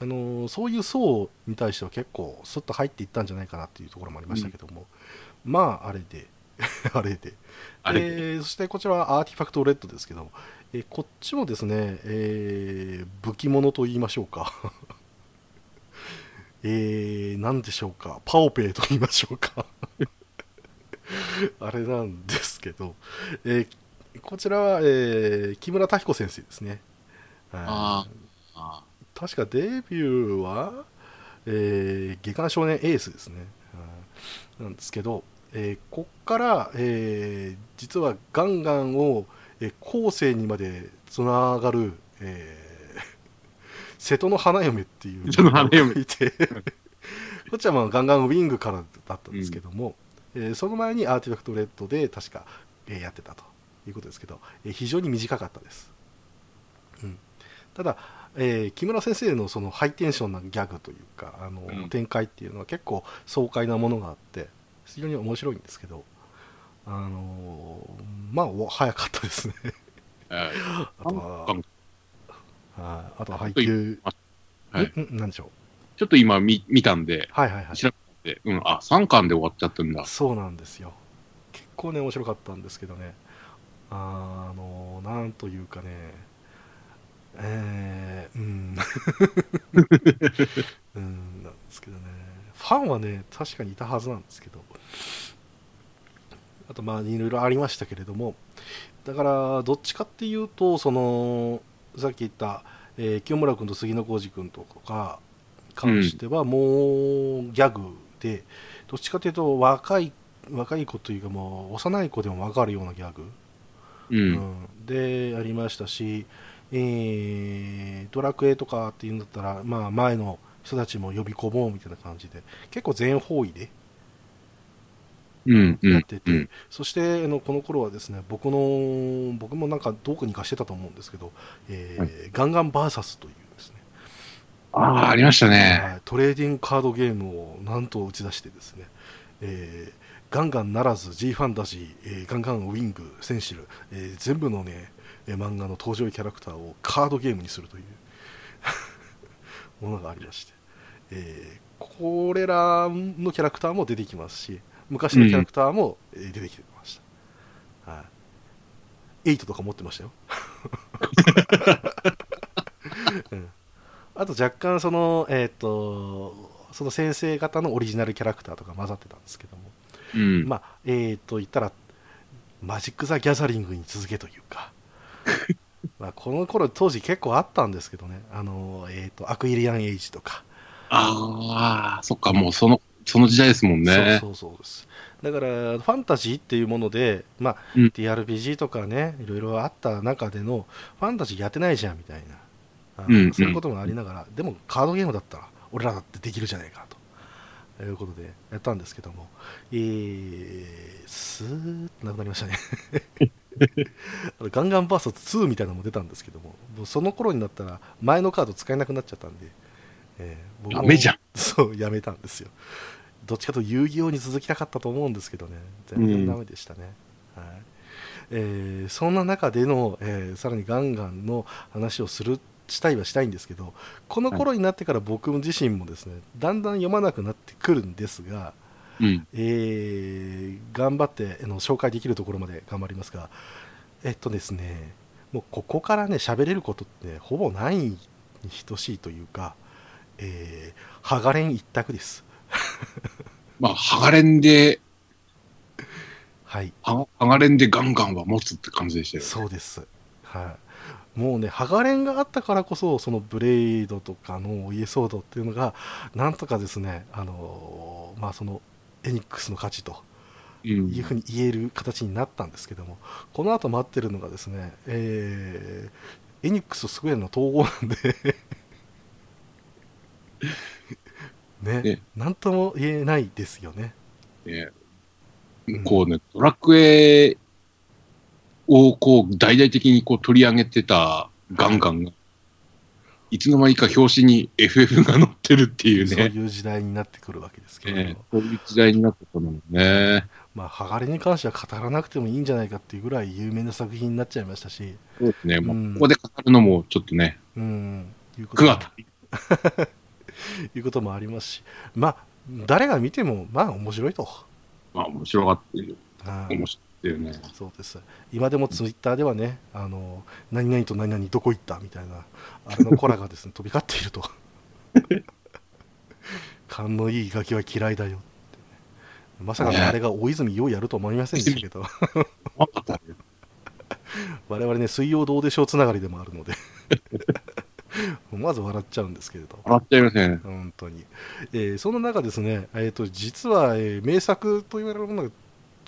あのーそういう層に対しては結構スッと入っていったんじゃないかなっていうところもありましたけども、まああれで あれで。あれえーそしてこちらはアーティファクトレッドですけど、えーこっちもですね、えー武器物と言いましょうか、えー、何でしょうか、パオペイと言いましょうか、あれなんですけど、えーこちらは、えー木村拓彦先生ですね。はい。ああ確かデビューは、えー、下巻少年エースですね、はいなんですけど、えーこっから、えー実はガンガンを、えー後世にまでつながる、えー瀬戸の花嫁っていう瀬戸の花嫁。がいて こっちはまあガンガンウィングからだったんですけども、えーその前にアーティファクトレッドで確か、えーやってたということですけど、えー非常に短かったです、うん、ただ、えー木村先生のそのハイテンションなギャグというかあの、うん。展開っていうのは結構爽快なものがあって非常に面白いんですけどあのーまあお早かったですね。え あとはガンはい。あとは配給はい。なんでしょう。ちょっと今見見たんで、はいはいはい。調べて、うん、あ、3巻で終わっちゃってんだ。そうなんですよ。結構ね面白かったんですけどね。あのなんというかねえー、うん。うんなんですけどね。ファンはね確かにいたはずなんですけど。あとまあいろいろありましたけれども。だからどっちかっていうとそのさっき言った、えー清村君と杉野浩二君とか関してはもうギャグで、どっちかというと若い若い子というかもう幼い子でも分かるようなギャグ、う。うんん。でありましたし、えードラクエとかっていうんだったら、まあ、前の人たちも呼び込もうみたいな感じで結構全方位でうん。うんやってて、うん。そしてあのこの頃はですね僕の僕もなんかどこにかしてたと思うんですけど、えーはいガンガンバーサスというですね、ああ、ありましたね。はいトレーディングカードゲームをなんと打ち出してですね、えーガンガンならず G ファンタジー、えーガンガンウィングセンシル、えー全部のね、えー漫画の登場キャラクターをカードゲームにするという ものがありまして、えーこれらのキャラクターも出てきますし昔のキャラクターもえー出てきてました、はい、8とか持ってましたよ、うん。あと若干そのえっ、とその先生方のオリジナルキャラクターとか混ざってたんですけども、うん。まあえっ、と言ったらマジック・ザ・ギャザリングに続けというか まあこの頃当時結構あったんですけどね。あの、えー、とアクイリアン・エイジとか、ああ、そっか、もうその、その時代ですもんね。そうそうそうです。だからファンタジーっていうもので、まあうん。TRPG とかねいろいろあった中でのファンタジーやってないじゃんみたいな、あうんうん。そういうこともありながら、でもカードゲームだったら俺らだってできるじゃないかと。いうことでやったんですけども、えー、スーッとなくなりましたね ガンガンバースト2みたいなのも出たんですけどももうその頃になったら前のカード使えなくなっちゃったんで、えー僕もダメじゃん。そうやめたんですよ。どっちかというと遊戯王に続きたかったと思うんですけどね。全然ダメでしたね、はい。えーそんな中での、えーさらにガンガンの話をするしたいはしたいんですけどこの頃になってから僕自身もですねだんだん読まなくなってくるんですが、うん。えー頑張ってあの紹介できるところまで頑張りますが、えっとですね、もうここからね、喋れることってほぼないに等しいというか、えー、ハガレン一択です。まあ、ハガレンで、はい、ハハガレンでガンガンは持つって感じでしたよ。そうです。はい。もうね、ハガレンがあったからこそ、そのブレイドとかのお家ソードっていうのが、なんとかですね、あのーまあその、エニックスの価値とうん。いうふうに言える形になったんですけども、この後待ってるのがですね、えーエニックスとスクエアの統合なんで ね、ね。なんとも言えないですよね。ね。うん。こうね、ドラクエをこう大々的にこう取り上げてたガンガンが、いつの間にか表紙に FF が載ってるっていうそうね、いう時代になってくるわけですけど。も、ねそういう時代になってたのね。まあ、ハガレに関しては語らなくてもいいんじゃないかっていうぐらい有名な作品になっちゃいましたし、そうですね、もうん。うここで語るのもちょっとね、うん、いうこと いうこともありますし、まあ、誰が見ても、まあ、面白いと。まあ面白がってる、はい面白いよね。そうです。今でもツイッターではね、あの、何々と何々どこ行ったみたいな、あれのコラがですね、飛び交っていると。勘のいいガキは嫌いだよってね、まさかのあれが大泉洋やると思いませんでしたけど。我々ね、水曜どうでしょうつながりでもあるので、思わず笑っちゃうんですけれど。笑っちゃいますね。本当に、えーその中ですね、えー、と実は、えー名作と言われるものが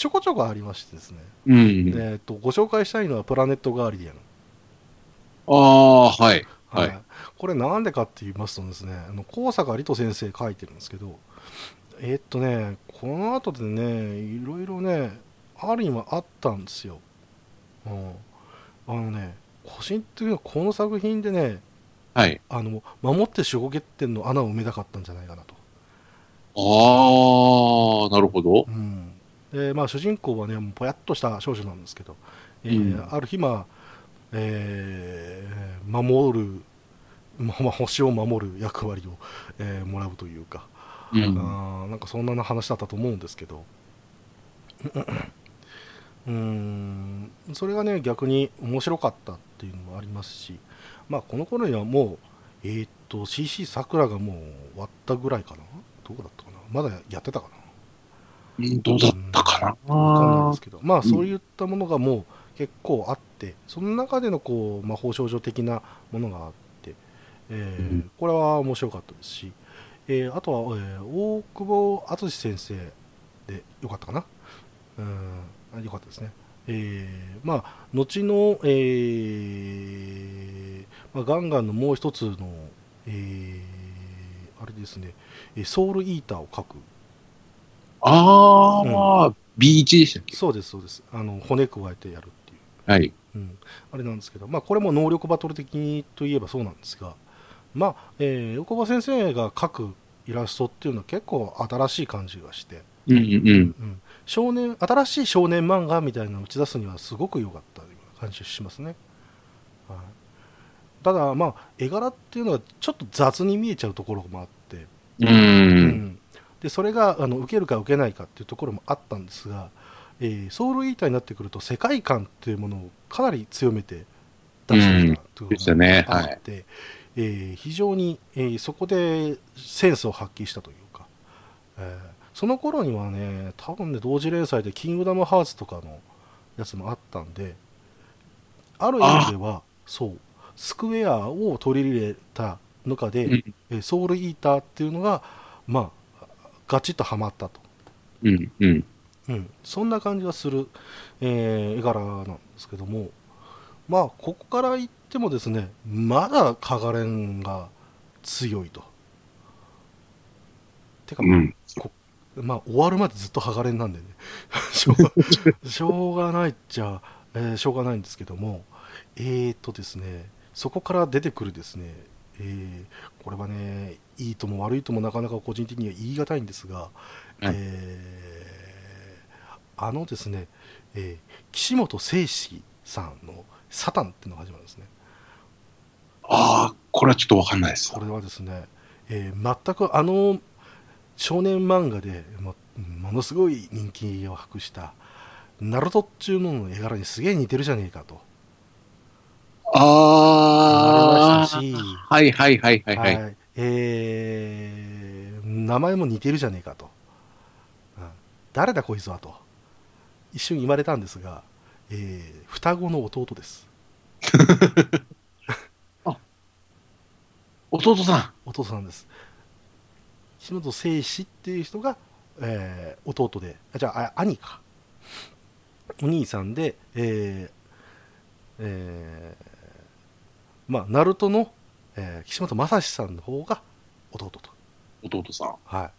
ちょこちょこありましてですね、うん。えー、とご紹介したいのはプラネットガーディアン、ああ、はい。はいこれなんでかって言いますとですねあの高坂理人先生書いてるんですけどえーっとねこの後でねいろいろねある今あったんですよ、うん、あのね個人的にはこの作品でねはい。あの守って守護欠点の穴を埋めたかったんじゃないかなとああ、なるほど。うんでまあ、主人公はね、もうぽやっとした少女なんですけど、えーうん。ある日、まあえー守る、まあまあ、星を守る役割を、えーもらうというか、うん。あーなんかそんな話だったと思うんですけど、うん。それがね、逆に面白かったっていうのもありますし、まあ、この頃にはもう、えーっと CC さくらがもう終わったぐらいかな、どこだったかな、まだやってたかな？うんどうだったかな。わかんないですけど、まあんそういったものがもう結構あって、その中でのこう魔法少女的なものがあって、えーうん。これは面白かったですし、えーあとは、えー大久保敦先生でよかったかな、うん、あよかったですね。えーまあ、後の、えーまあ、ガンガンのもう一つの、えーあれですね、えーソウルイーターを書くああ、B1 でしたっけ？そうです、そうです。あの骨加えてやるっていう、はい。うん、あれなんですけど、まあ、これも能力バトル的にといえばそうなんですが、まあ、えー横場先生が描くイラストっていうのは結構新しい感じがして、うんうん。うん、少年、新しい少年漫画みたいなのを打ち出すにはすごく良かったような感じがしますね。はい、ただ、まあ、絵柄っていうのはちょっと雑に見えちゃうところもあって、う。うんんでそれがあの受けるか受けないかっていうところもあったんですが、えーソウルイーターになってくると世界観っていうものをかなり強めて出してきたというでしたね。があって、えー非常に、えーそこでセンスを発揮したというか、えーその頃にはね多分ね同時連載で「キングダムハーツ」とかのやつもあったんである意味ではそうスクエアを取り入れた中で、うん。えーソウルイーターっていうのがまあガチッとはまったと、うんうん。うん、そんな感じがする、えー絵柄なんですけども。まあここから言ってもですねまだ加賀連が強いと。てか、まあうん。まあ終わるまでずっとハガレンなんでね。しょうがないっちゃ、えーしょうがないんですけども。えーとですねそこから出てくるですね、えーこれはねいいとも悪いともなかなか個人的には言い難いんですが、えーあのですね、えー岸本誠司さんの「サタン」っていうのが始まるんですね。ああ、これはちょっとわかんないです。これはですね、えー全くあの少年漫画でもものすごい人気を博したナルトっちゅうのの絵柄にすげえ似てるじゃねえかとああ、はいはいはいはいはい。はい。えー名前も似てるじゃねえかと、うん。誰だこいつはと。一瞬言われたんですが、えー双子の弟です。弟さ弟さんです。岸本誠司っていう人が、えー弟であじゃああ兄か。お兄さんでえーえーまあナルトの、えー岸本正史さんの方が弟と。ん、弟さん。は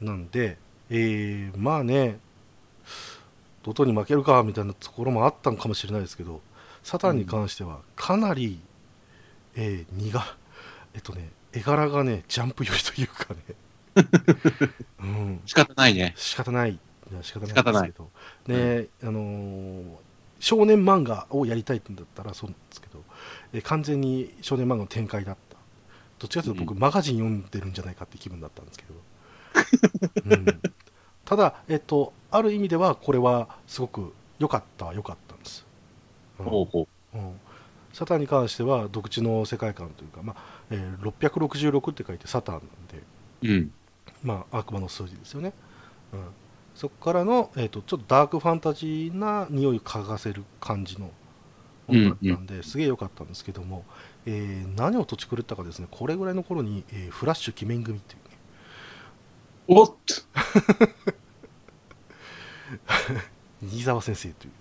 い。なんで、えー、まあね、弟に負けるかみたいなところもあったのかもしれないですけど、サタンに関してはかなり、えー、荷が、えっとね、絵柄がね、ジャンプ寄りというかね、うん、仕方ないね。仕方ない、仕方ないですけど、ね、あのー少年漫画をやりたいってんだったらそうなんですけど、えー完全に少年漫画の展開だった。どっちかというと僕、うマガジン読んでるんじゃないかって気分だったんですけど。うん、ただ、えっと、ある意味ではこれはすごく良かったは良かったんです。うんほうほうんサタンに関しては独自の世界観というか、まあえー666って書いてサタンなんで、う。うん。まあ、悪魔の数字ですよね、うん、そこからの、えー、とちょっとダークファンタジーな匂いを嗅がせる感じのものだったんで、すげえ良かったんですけども、えー何を土地狂ったかですねこれぐらいの頃に、えーフラッシュ鬼面組っていうね。おっと。新沢先生という、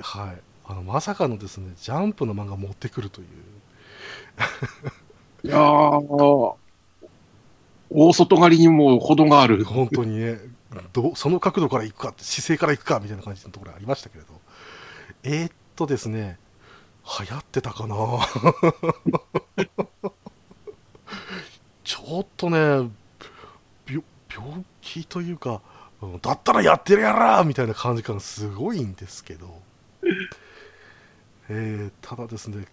はい、あのまさかのですねジャンプの漫画持ってくるという。いやー、大外刈りにも程がある。本当にねどうその角度から行くか姿勢から行くかみたいな感じのところありましたけれど。えー、っとですね。流行ってたかな。ちょっとね病病気というかうんだったらやってるやらみたいな感じ感がすごいんですけど、えーただですね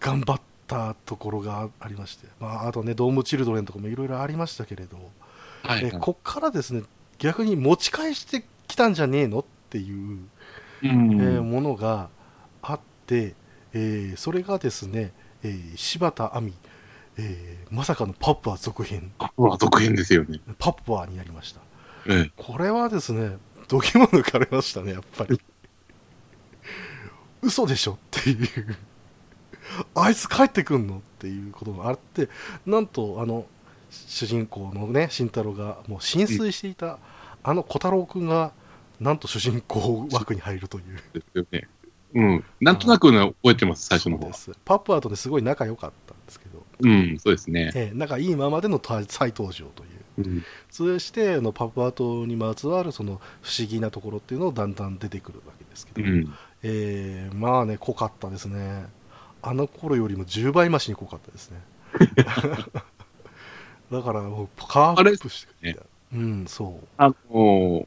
頑張ったところがありまして、まあ、あとねドームチルドレンとかもいろいろありましたけれど、はい、えこっからですね逆に持ち返してきたんじゃねえのっていう、うんえーものがあって、えーそれがですね、えー柴田亜美、えーまさかのパプア続編。うわ、続編ですよね。パプアになりました。ええ。これはですね度肝抜かれましたねやっぱり。嘘でしょっていう。あいつ帰ってくんのっていうことがあってなんとあの主人公のね慎太郎がもう浸水していたあの小太郎くんがなんと主人公枠に入るという。ですよね。うん。なんとなくね、覚えてます、最初の方です。パプアとねすごい仲良かったんですけど、うん、そうですね。ええ仲いいままでの再登場という。うん。そしてあのパプア島にまつわるその不思議なところっていうのをだんだん出てくるわけですけど、うん。えーまあね濃かったですね。あの頃よりも10倍増しに濃かったですね。だからもうパワーアップしてくれた、うんそう。あの、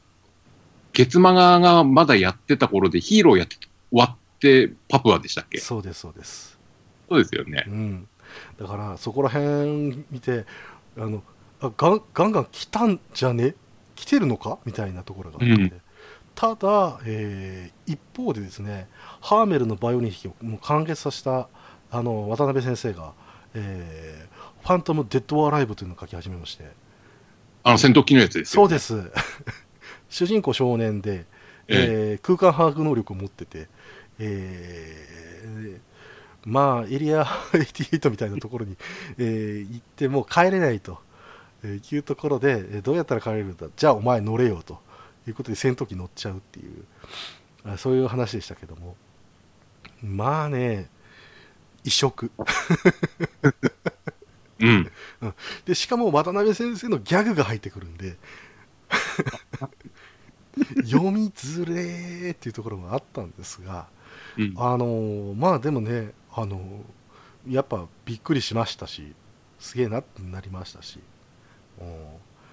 月マガがまだやってた頃でヒーローやって終わってパプアでしたっけ？そうですそうです。そうですよね。う。ん。だからそこら辺見てあのあガンガンガン来たんじゃね？来てるのか？みたいなところがあって、うん。ただ、えー一方でですねハーメルのバイオリン弾きをもう完結させたあの渡辺先生が、えーファントム・デッド・オア・ライブというのを書き始めまして。あの戦闘機のやつですよ、そうです主人公少年で、えー空間把握能力を持ってて、えーまあエリア88みたいなところに、えー行ってもう帰れないと、えーいうところで、えーどうやったら帰れるんだ？じゃあお前乗れよということで戦闘機乗っちゃうっていうあそういう話でしたけども。まあね異色。うん。でしかも渡辺先生のギャグが入ってくるんで 読みづれーっていうところがあったんですがうん。あのーまあでもねあのーやっぱびっくりしましたしすげえなってなりましたし、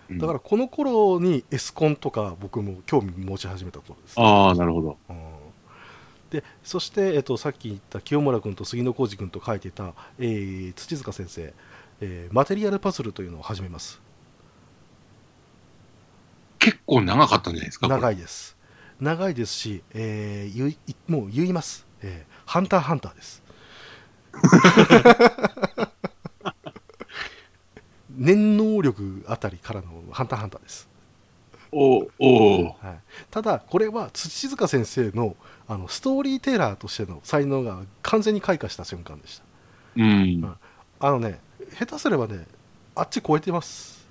うん。だからこの頃にエスコンとか僕も興味持ち始めたところです、ああ、なるほど。うん。でそして、えっと、さっき言った清村君と杉野浩二君と書いてた、えー土塚先生、えーマテリアルパズルというのを始めます結構長かったんじゃないですか長い。いです。長いですし、えーもう言います、えーハンターハンターです。念能力あたりからのハンターハンターです。おおはい、ただこれは土塚先生のあのストーリーテラーとしての才能が完全に開花した瞬間でした。うん。あのね下手すればねあっち超えてます。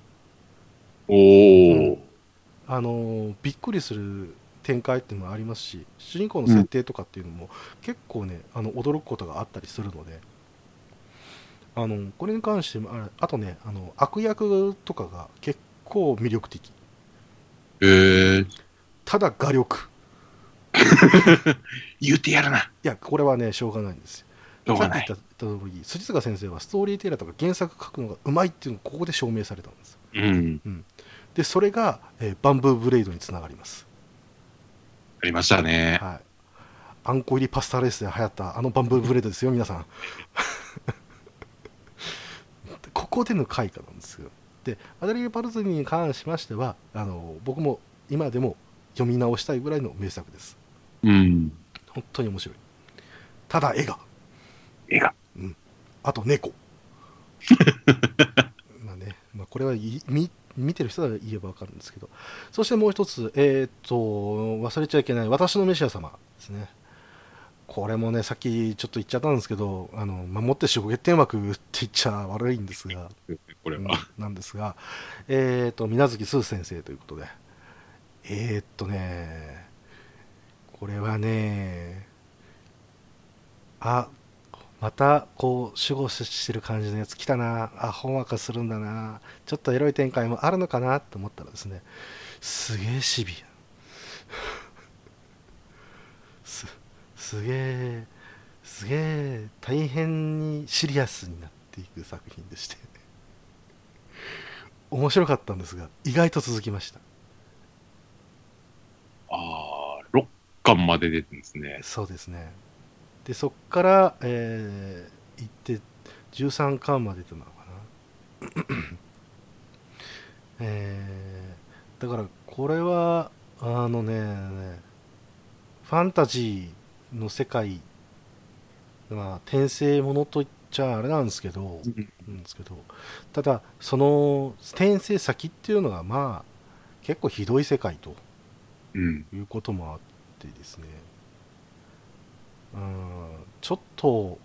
おおあのーびっくりする展開っていうのもありますし主人公の設定とかっていうのも結構ねあの驚くことがあったりするのであのこれに関してもああとねあの悪役とかが結構魅力的。えー、ただ画力。言うてやるな。いやこれはねしょうがないんですよ。しょうさっき言った通り辻塚先生はストーリーテラーとか原作書くのがうまいっていうのがここで証明されたんですうん。でそれが、えーバンブーブレイドにつながります、ありましたね。はい、あんこ入りパスタレースで流行ったあのバンブーブレードですよ皆さん。ここでの開花なんですよ。でアデリー・パルズニに関しましてはあの僕も今でも読み直したいぐらいの名作です。うん。本当に面白い。ただ絵が。映画。あと猫。まあね、まあ、これはい見見てる人が言えば分かるんですけど。そしてもう一つえーっと忘れちゃいけない私のメシア様ですね。これもねさっきちょっと言っちゃったんですけどあの守って守護月天枠って言っちゃ悪いんですが。う んこれは。なんですがえーっと水無月スー先生ということで。えーっとねこれはねあまたこう守護してる感じのやつ来たな。あほんわかするんだな。ちょっとエロい展開もあるのかなと思ったらですねすげえシビア。すすげえすげえ大変にシリアスになっていく作品でして。面白かったんですが意外と続きました。ああ、6巻まで出てるんですね。そうですねでそっから、えー行って13巻まで出てたのかな。えーだからこれはあのねファンタジーの世界まあ転生ものと言っちゃあれなんですけど、なんですけどただその転生先っていうのがまあ結構ひどい世界とうん。いうこともあってですね。うんちょっと、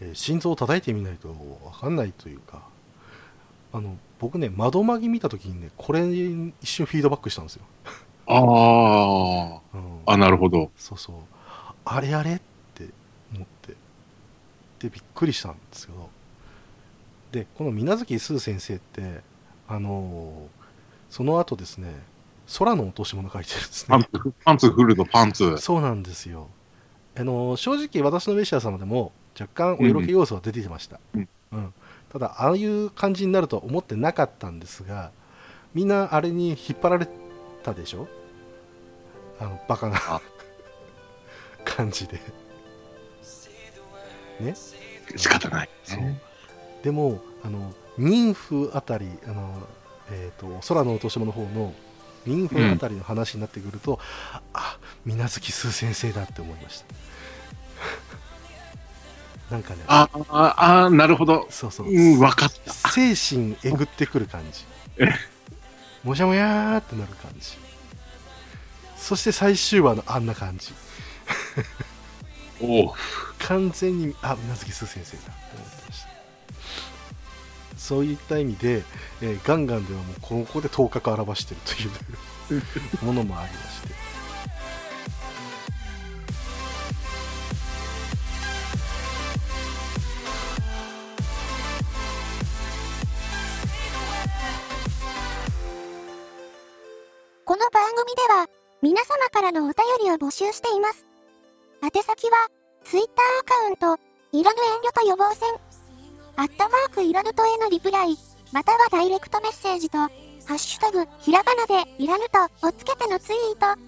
えー心臓を叩いてみないと分かんないというかあの僕ね窓マギ見た時にねこれに一瞬フィードバックしたんですよ、ああ。うん、あ、なるほど。そうそう。あれあれって思って。でびっくりしたんですけど。でこの水無月スー先生ってあのーその後ですね空の落とし物書いてるんですね。パンツフルのパンツ。そうなんですよあのー正直私のメシア様でも若干お色気要素は出てきました、うん。うん。ただああいう感じになるとは思ってなかったんですがみんなあれに引っ張られたでしょ？あのバカなあ。感じで。ね？仕方ない。そう。でもあの妊婦あたりあの、えー、と空の落とし物の方の妊婦あたりの話になってくると、あ水無月スー先生だって思いました。なんかね。ああ、あなるほど。そうそう、うん、わかった。精神えぐってくる感じ。もしゃもやーってなる感じ。そして最終話のあんな感じ。おう。完全にあ水無月スー先生だそういった意味で、えーガンガンではもうここで頭角を現してるという ものもありましてこの番組では、皆様からのお便りを募集しています。宛先は、Twitter アカウント、いらぬ遠慮と予防線、アットマークいらぬとへのリプライ、またはダイレクトメッセージと、ハッシュタグ、ひらがなで、いらぬとをつけてのツイート。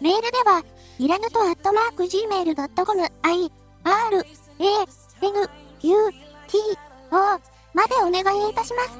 メールでは、いらぬとアットマーク gmail.com、i, r, a, n, u, t, o, までお願いいたします。